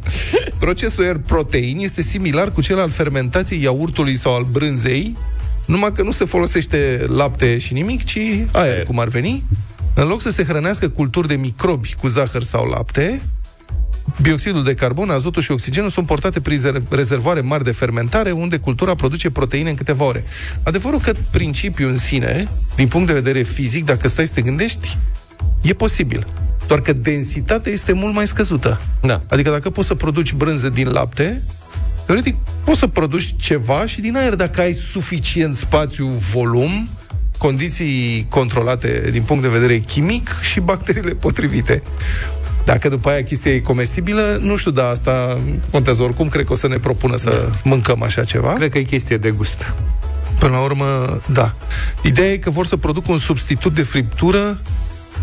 Procesul air protein este similar cu cel al fermentației iaurtului sau al brânzei, numai că nu se folosește lapte și nimic, ci aer, aer. cum ar veni. În loc să se hrănească culturi de microbi cu zahăr sau lapte, Bioxidul de carbon, azotul și oxigenul sunt portate prin rezer- rezervoare mari de fermentare, unde cultura produce proteine în câteva ore. Adevărul că principiul în sine, din punct de vedere fizic, dacă stai să te gândești, e posibil. Doar că densitatea este mult mai scăzută. Da. Adică dacă poți să produci brânză din lapte, teoretic poți să produci ceva și din aer dacă ai suficient spațiu, volum, condiții controlate din punct de vedere chimic și bacteriile potrivite. Dacă după aia chestia e comestibilă, nu știu, dar asta contează oricum. Cred că o să ne propună să mâncăm așa ceva. Cred că e chestie de gust. Până la urmă, da. Ideea e că vor să producă un substitut de friptură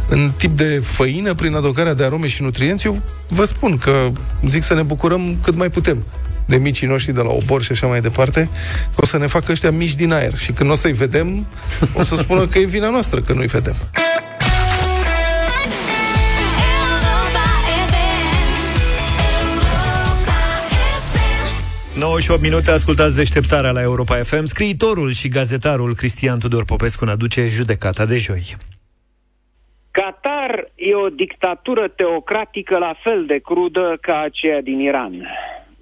în tip de făină prin adăugarea de arome și nutrienți. Eu vă spun că zic să ne bucurăm cât mai putem de micii noștri de la obor și așa mai departe, că o să ne facă ăștia mici din aer. Și când o să-i vedem, o să spună că e vina noastră că nu-i vedem. 98 minute, ascultați deșteptarea la Europa FM. Scriitorul și gazetarul Cristian Tudor Popescu ne aduce judecata de joi. Qatar e o dictatură teocratică la fel de crudă ca aceea din Iran,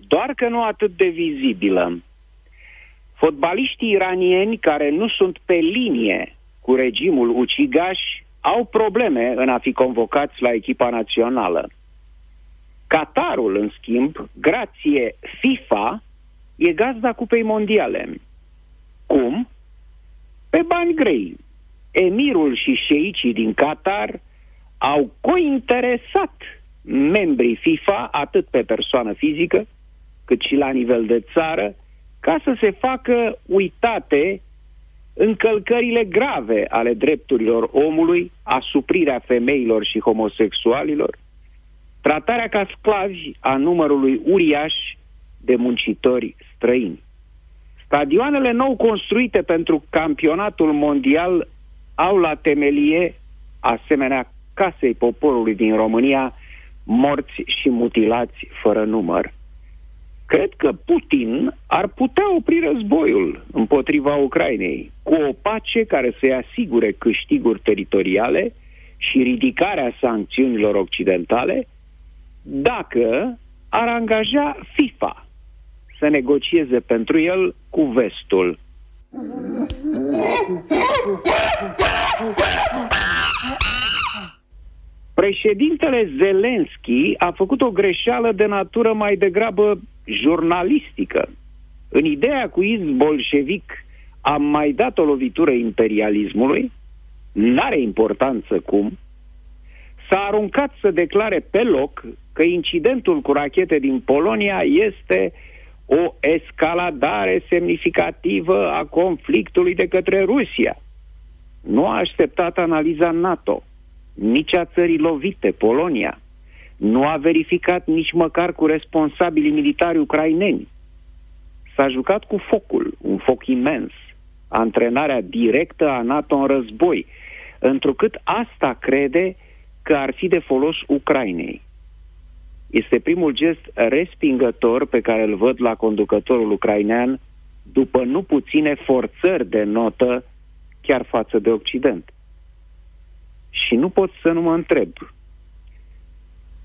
doar că nu atât de vizibilă. Fotbaliștii iranieni care nu sunt pe linie cu regimul ucigaș au probleme în a fi convocați la echipa națională. Qatarul, în schimb, grație FIFA, e gazda Cupei Mondiale. Cum? Pe bani grei. Emirul și șeicii din Qatar au cointeresat membrii FIFA, atât pe persoană fizică, cât și la nivel de țară, ca să se facă uitate încălcările grave ale drepturilor omului, asuprirea femeilor și homosexualilor, tratarea ca sclavi a numărului uriaș de muncitori străini. Stadioanele nou construite pentru campionatul mondial au la temelie, asemenea casei poporului din România, morți și mutilați fără număr. Cred că Putin ar putea opri războiul împotriva Ucrainei cu o pace care să-i asigure câștiguri teritoriale și ridicarea sancțiunilor occidentale dacă ar angaja FIFA să negocieze pentru el cu vestul. Președintele Zelenski a făcut o greșeală de natură mai degrabă jurnalistică. În ideea cu izb bolșevic am mai dat o lovitură imperialismului, n-are importanță cum, s-a aruncat să declare pe loc că incidentul cu rachete din Polonia este o escaladare semnificativă a conflictului de către Rusia. Nu a așteptat analiza NATO, nici a țării lovite, Polonia. Nu a verificat nici măcar cu responsabilii militari ucraineni. S-a jucat cu focul, un foc imens, antrenarea directă a NATO în război, întrucât asta crede că ar fi de folos Ucrainei. Este primul gest respingător pe care îl văd la conducătorul ucrainean după nu puține forțări de notă chiar față de Occident. Și nu pot să nu mă întreb,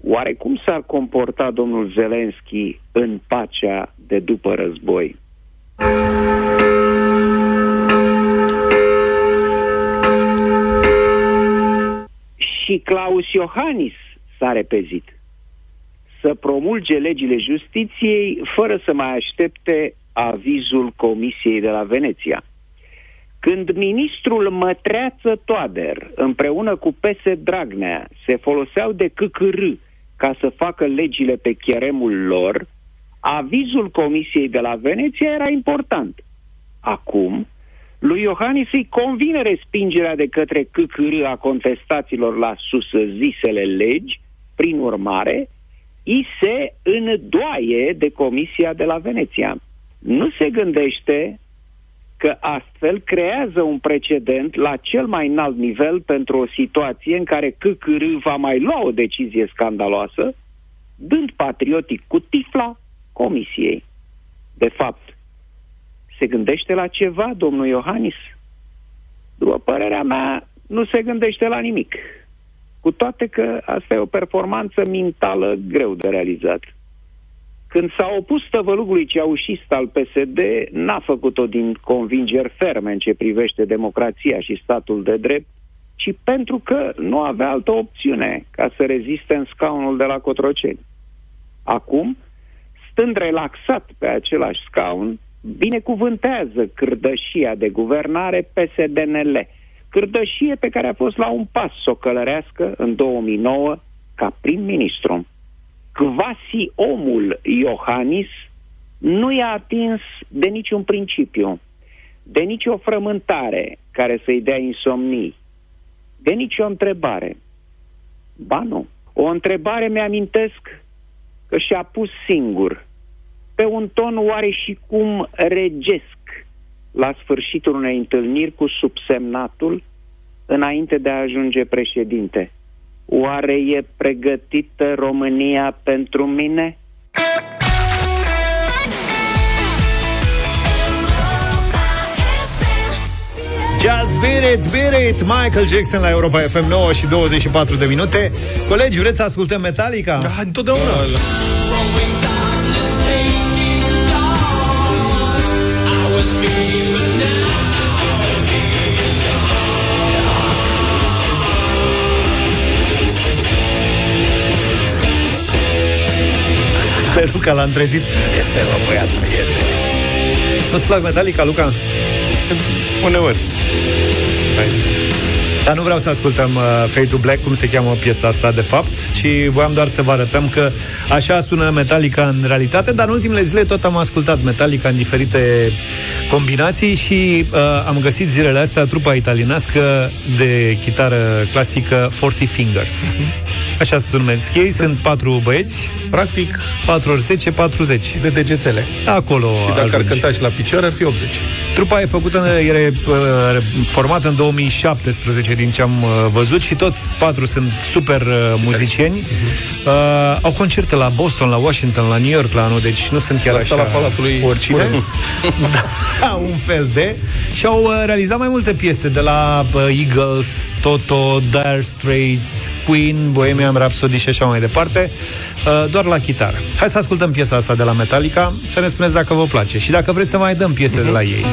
oare cum s-ar comporta domnul Zelenski în pacea de după război? Și Claus Iohannis s-a repezit să promulge legile justiției fără să mai aștepte avizul Comisiei de la Veneția. Când ministrul Mătreață Toader împreună cu Pese Dragnea se foloseau de CCR ca să facă legile pe cheremul lor, avizul Comisiei de la Veneția era important. Acum, lui Iohannis îi convine respingerea de către CCR a contestațiilor la susăzisele legi, prin urmare, i se îndoaie de Comisia de la Veneția. Nu se gândește că astfel creează un precedent la cel mai înalt nivel pentru o situație în care CCR va mai lua o decizie scandaloasă, dând patriotic cu tifla Comisiei. De fapt, se gândește la ceva, domnul Iohannis? După părerea mea, nu se gândește la nimic. Cu toate că asta e o performanță mentală greu de realizat. Când s-a opus tăvălugului ceaușist al PSD, n-a făcut-o din convingeri ferme în ce privește democrația și statul de drept, ci pentru că nu avea altă opțiune ca să reziste în scaunul de la Cotroceni. Acum, stând relaxat pe același scaun, binecuvântează cârdășia de guvernare PSD-NL, cârdășie pe care a fost la un pas să o călărească în 2009 ca prim-ministru. Quasi omul Iohannis nu i-a atins de niciun principiu, de nicio frământare care să-i dea insomnii, de nicio întrebare. Ba nu. O întrebare mi-amintesc că și-a pus singur, pe un ton oare și cum regesc, la sfârșitul unei întâlniri cu subsemnatul, înainte de a ajunge președinte. Oare e pregătită România pentru mine? Just beat it, beat it Michael Jackson la Europa FM 9 și 24 de minute Colegi, vreți să ascultăm Metallica? Da, întotdeauna Luca l-am trezit Este bă, băiatul, este Nu-ți plac Metallica, Luca? Uneori. Hai. Dar nu vreau să ascultăm uh, Fade to Black, cum se cheamă piesa asta de fapt, ci voiam doar să vă arătăm că așa sună Metallica în realitate, dar în ultimele zile tot am ascultat Metallica în diferite combinații și uh, am găsit zilele astea trupa italienească de chitară clasică 40 Fingers. Așa se numesc ei, sunt patru băieți, Practic, 4 ori 10, 40. de degețele. Acolo Și dacă ar ajungi. cânta și la picioare, ar fi 80. Trupa e făcută, e uh, formată în 2017 din ce am uh, văzut și toți patru sunt super uh, muzicieni. Uh, au concerte la Boston, la Washington, la New York la anul, deci nu sunt chiar La așa sala Palatului oricine. Spune. da, un fel de. Și au uh, realizat mai multe piese de la uh, Eagles, Toto, Dire Straits, Queen, Bohemian Rhapsody și așa mai departe, uh, doar la chitară. Hai să ascultăm piesa asta de la Metallica, să ne spuneți dacă vă place și dacă vreți să mai dăm piese de la ei.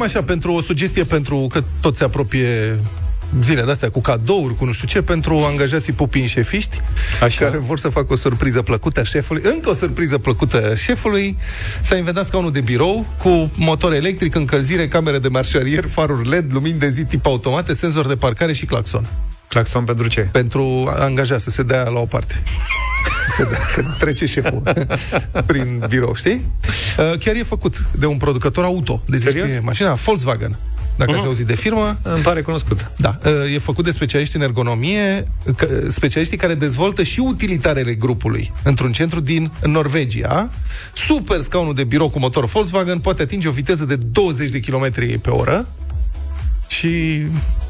Avem? Mai avem așa, pentru o sugestie pentru că tot se apropie zile de-astea cu cadouri, cu nu știu ce, pentru angajații pupii șefiști Așa. care vor să facă o surpriză plăcută șefului. Încă o surpriză plăcută șefului. S-a inventat scaunul de birou cu motor electric, încălzire, camere de marșarier, faruri LED, lumini de zi tip automate, senzor de parcare și claxon. Claxon pentru ce? Pentru angajat să se dea la o parte. se dea, când trece șeful prin birou, știi? Uh, Chiar e făcut de un producător auto. De zici că Serios? e mașina Volkswagen. Dacă Mhm. ați auzit de firmă, Îmi pare cunoscut. da, e făcut de specialiști în ergonomie, că- specialiștii care dezvoltă și utilitarele grupului într-un centru din Norvegia. Super scaunul de birou cu motor Volkswagen poate atinge o viteză de 20 de km pe oră și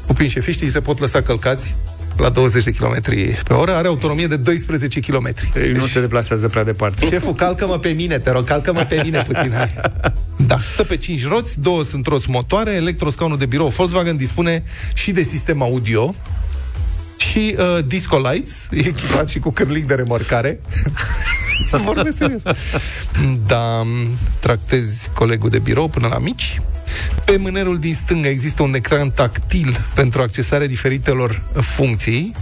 pupii șefiștii se pot lăsa călcați la 20 de km pe oră, are autonomie de 12 km. Deci... Nu se deplasează prea departe. Șeful, calcă-mă pe mine, te rog, calcă-mă pe mine puțin, hai. Da, stă pe 5 roți, două sunt roți motoare, electroscaunul de birou Volkswagen dispune și de sistem audio și uh, disco lights, e echipat și cu cârlig de remorcare. Vorbesc serios. Da, tractezi colegul de birou până la mici. Pe mânerul din stânga există un ecran tactil pentru accesarea diferitelor funcții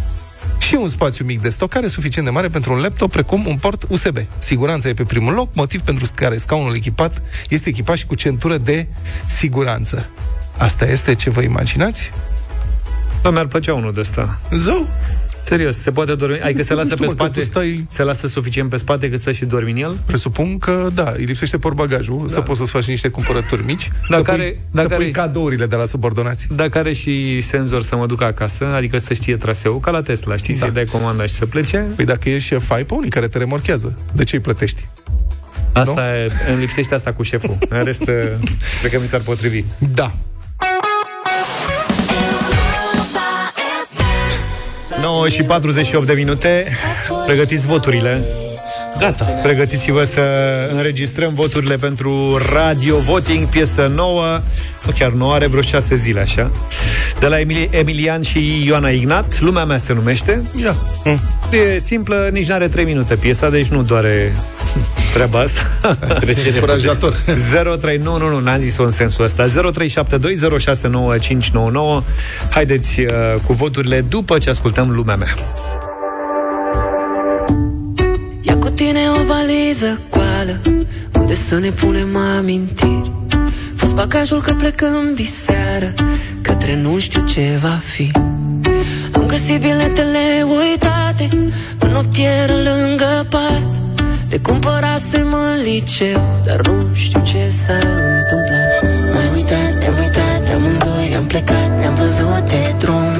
și un spațiu mic de stocare suficient de mare pentru un laptop, precum un port USB. Siguranța e pe primul loc, motiv pentru care scaunul echipat este echipat și cu centură de siguranță. Asta este ce vă imaginați? Bă, mi-ar plăcea unul de ăsta. Zău? Serios, se poate dormi? Adică Este se lasă nu pe știu, mă, că spate? tu stai- Se lasă suficient pe spate cât să și dormi în el? Presupun că da, îi lipsește portbagajul, da. să poți să-ți faci niște cumpărături mici, Dar să, care- pui, dar să care- pui cadourile de la subordonați. Dacă are și senzor să mă duc acasă, adică să știe traseul, ca la Tesla, știi, da. să-i dai comanda și să plece, Păi dacă ești șef, ai pe unii care te remorchează. De ce îi plătești? asta e, îmi lipsește asta cu șeful. În rest, cred că mi s-ar potrivi. Da. 9 și 48 de minute. Pregătiți voturile. Gata, pregătiți-vă să înregistrăm voturile pentru Radio Voting, piesă nouă, nu chiar nouă, are vreo șase zile așa, de la Emili- Emilian și Ioana Ignat, Lumea mea se numește. Ia. E simplă, nici n-are 3 minute piesa, deci nu doare treaba asta. Trece Încurajator. 03, nu, nu, nu, n-am zis-o în sensul ăsta. 0372069599 Haideți uh, cu voturile după ce ascultăm lumea mea. Ia cu tine o valiză goală Unde să ne punem amintiri. Fost bagajul că plecăm diseară Către nu știu ce va fi. Am găsit biletele uitate În notieră lângă pat Le cumpărasem în liceu Dar nu știu ce s-a întâmplat. Mai uitat, te-am uitat amândoi Am plecat, ne-am văzut de drum.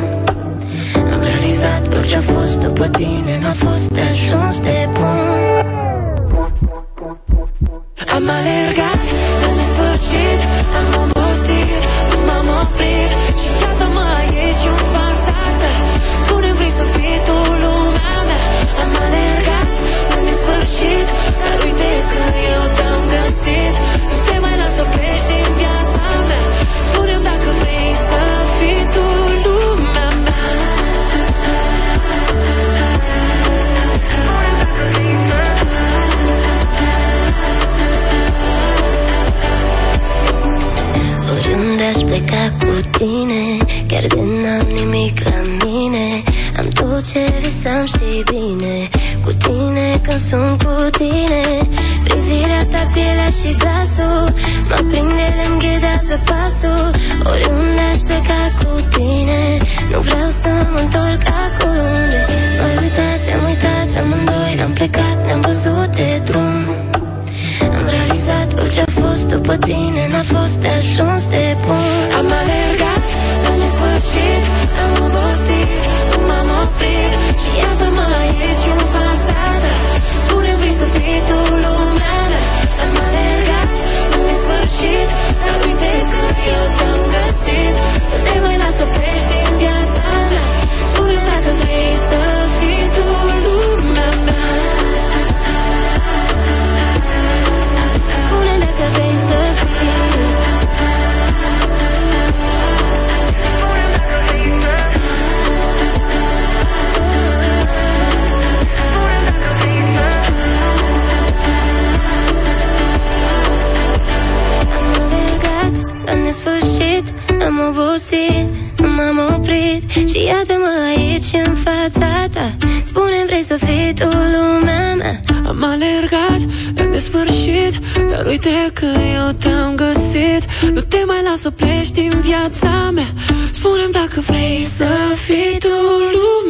Am realizat că ce-a fost după tine N-a fost de ajuns de bun. Am alergat, am nesfârșit Am obosit, nu m-am oprit Și iată-mă aici în pleca cu tine Chiar de n-am nimic la mine. Am tot ce visam știi bine Cu tine când sunt cu tine. Privirea ta, pielea și glasul Mă prinde, îmi ghidează pasul. Oriunde aș pleca cu tine Nu vreau să mă întorc acolo unde M-ai uitat, te-am uitat amândoi Am plecat, ne-am văzut de drum. Am realizat orice a fost după tine N-a fost de ajuns de bun am obosit, nu m-am oprit Și iată-mă aici în fața ta. Spune vrei să fii tu lumea mea? Am alergat în nesfârșit Dar uite că eu te-am găsit. Nu te mai las să pleci din viața mea Spune-mi dacă vrei să fii tu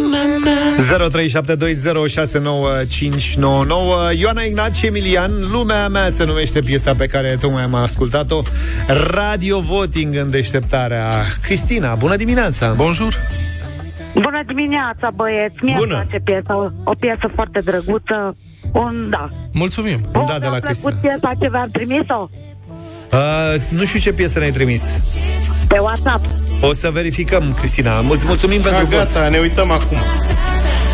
lumea mea. 0372069599 Ioana Ignaci Emilian Lumea mea se numește piesa pe care tocmai am ascultat-o. Radio Voting în deșteptarea. Cristina, bună dimineața. Bonjour. Bună dimineața, băieți! Mie îmi place piesa, o piesă foarte drăguță. Un, da. Mulțumim. Un da de la Mi-a Cristina. plăcut piesa ce v-am trimis-o? Uh, Nu știu ce piesă ne-ai trimis pe WhatsApp. O să verificăm, Cristina Mulț- Mulțumim Da, pentru vot. gata, ne uităm acum.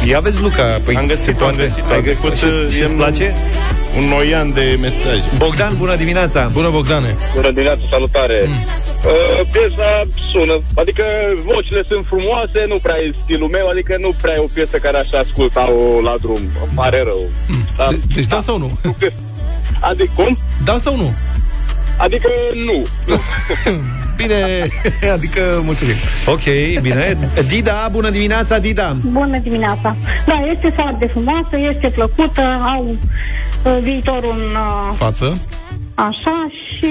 Ia vezi, Luca păi Am găsit, se am poate. găsit. Ai Am găsit trecut, și, uh, și îți în- place? Un noian de mesaje. Bogdan, bună dimineața Bună, Bogdane Bună dimineața, salutare! Mm. Uh, piesa sună, adică vocile sunt frumoase, nu prea e stilul meu, adică nu prea e o piesă care aș asculta-o la drum. Îmi pare rău. Dar, de, Deci da sau nu? adică, cum? Da sau nu? Adică nu. Bine, adică mulțumim Ok, bine Dida, bună dimineața, Dida Bună dimineața! Da, este foarte frumoasă, este plăcută, au uh, viitorul în uh, Față așa și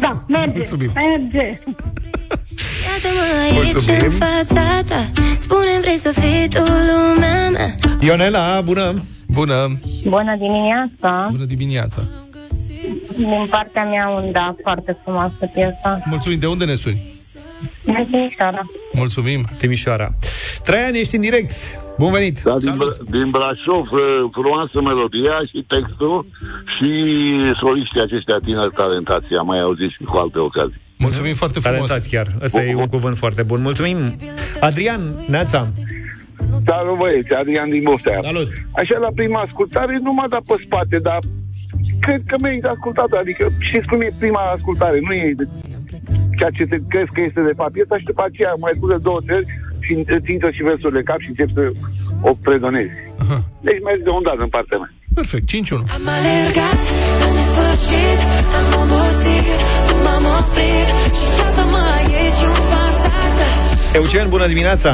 da, merge, Mulțumim. merge. Iată-mă aici Mulțumim. în fața ta spune vrei să fii tu lumea mea Ionela, bună Bună Bună dimineața! Bună dimineața Din partea mea un da foarte frumoasă piesa. Mulțumim, de unde ne suni? Din Timișoara. Mulțumim Timișoara Traian, ești în direct Bun venit Da, din, Bra- din Brașov, uh, frumoasă melodia și textul și soliștii aceștia tineri talentați. Am mai auzit și cu alte ocazii. Mulțumim foarte frumos Talentați chiar Ăsta e un cuvânt foarte bun Mulțumim Adrian, Neața Salut băieți, Adrian din Boftea. Salut. Așa, la prima ascultare nu m-a dat pe spate, dar cred că mi-ai ascultat, adică știți cum e prima ascultare, nu e de- ceea ce te crezi că este de fapt piesa și după aceea mai spune două țări și îți intră și versurile în cap și începi să o predonezi. Deci mergi de un dat în partea mea. Perfect, 5-1 Am alergat în nesfârșit Am obosit, nu m-am oprit Și iată-mă aici în fața ta Eugen, bună dimineața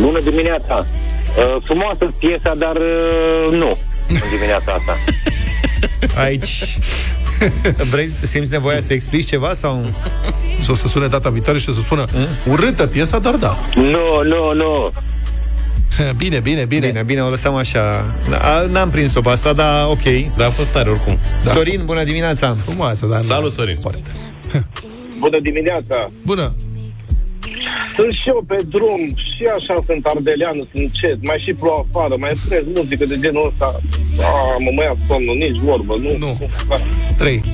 Bună dimineața! Uh, frumoasă piesa, dar uh, nu în dimineața asta. Aici Vrei, simți nevoia să explici ceva sau... Să o să sune data viitoare și să spună Hmm? Urâtă piesa, dar da Nu, nu, nu. Bine, bine, bine Bine, bine, o lăsăm așa A, N-am prins-o pe asta, dar ok Dar a fost tare oricum. da. Sorin, bună dimineața Frumoasă, dar Salut, Sorin. Bună dimineața! Bună Sunt și eu pe drum, și așa sunt ardelean, sunt încet, mai și plouă afară, mai prez muzică de genul ăsta. A, mă mai ia somnul, nici vorbă, nu? Nu. Da. 3, 5-3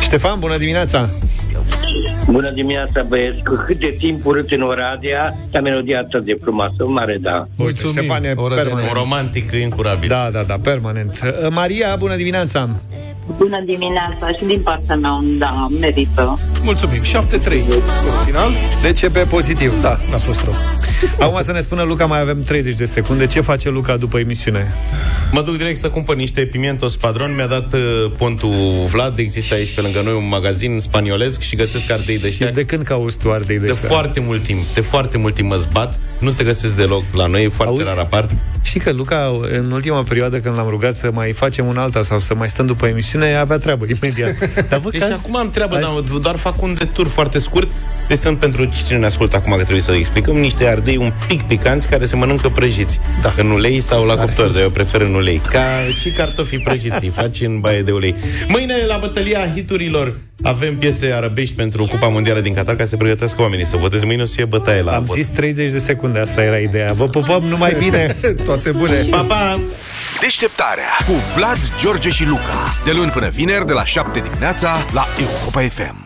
Ștefan, bună dimineața Bună dimineața, băieți. Cu cât de timp urât în Oradea, ta melodia atât de frumoasă. Un mare da. Mulțumim, Ștefan e Un permanent. Romantic incurabil. Da, da, da, permanent. Uh, Maria, bună dimineața. Bună dimineața și din partea mea un da, merită. Mulțumim, 7-3 Scorul final? DCP pozitiv Da, n-a fost rău. Acum să ne spună Luca, mai avem 30 de secunde. Ce face Luca după emisiune? Mă duc direct să cumpăr niște pimientos padron. Mi-a dat uh, pontul Vlad. Există aici pe lângă noi un magazin spaniolesc Și găsesc ardei de ăștia De când cauți tu ardei de De ăștia? foarte mult timp De foarte mult timp mă zbat Nu se găsesc deloc la noi E foarte Auzi? rar apar Știi că Luca, în ultima perioadă când l-am rugat să mai facem un alta sau să mai stăm după emisiune, avea treabă imediat. Dar văd Deci că azi- acum am treabă, azi- dar doar fac un detur foarte scurt. Deci sunt pentru cine ne ascultă acum că trebuie să explicăm niște ardei un pic picanți care se mănâncă prăjiți. Da. În ulei sau la cuptor, dar eu prefer în ulei. Ca și cartofii prăjiți, îi faci în baie de ulei. Mâine la bătălia hiturilor avem piese arabești pentru Cupa Mondială din Qatar ca să se pregătească oamenii să voteze. Mâine o să fie bătaie la Am vot. zis 30 de secunde, asta era ideea. Vă pupăm numai bine! Toate bune! Pa, pa! Deșteptarea cu Vlad, George și Luca. De luni până vineri, de la 7 dimineața, la Europa FM.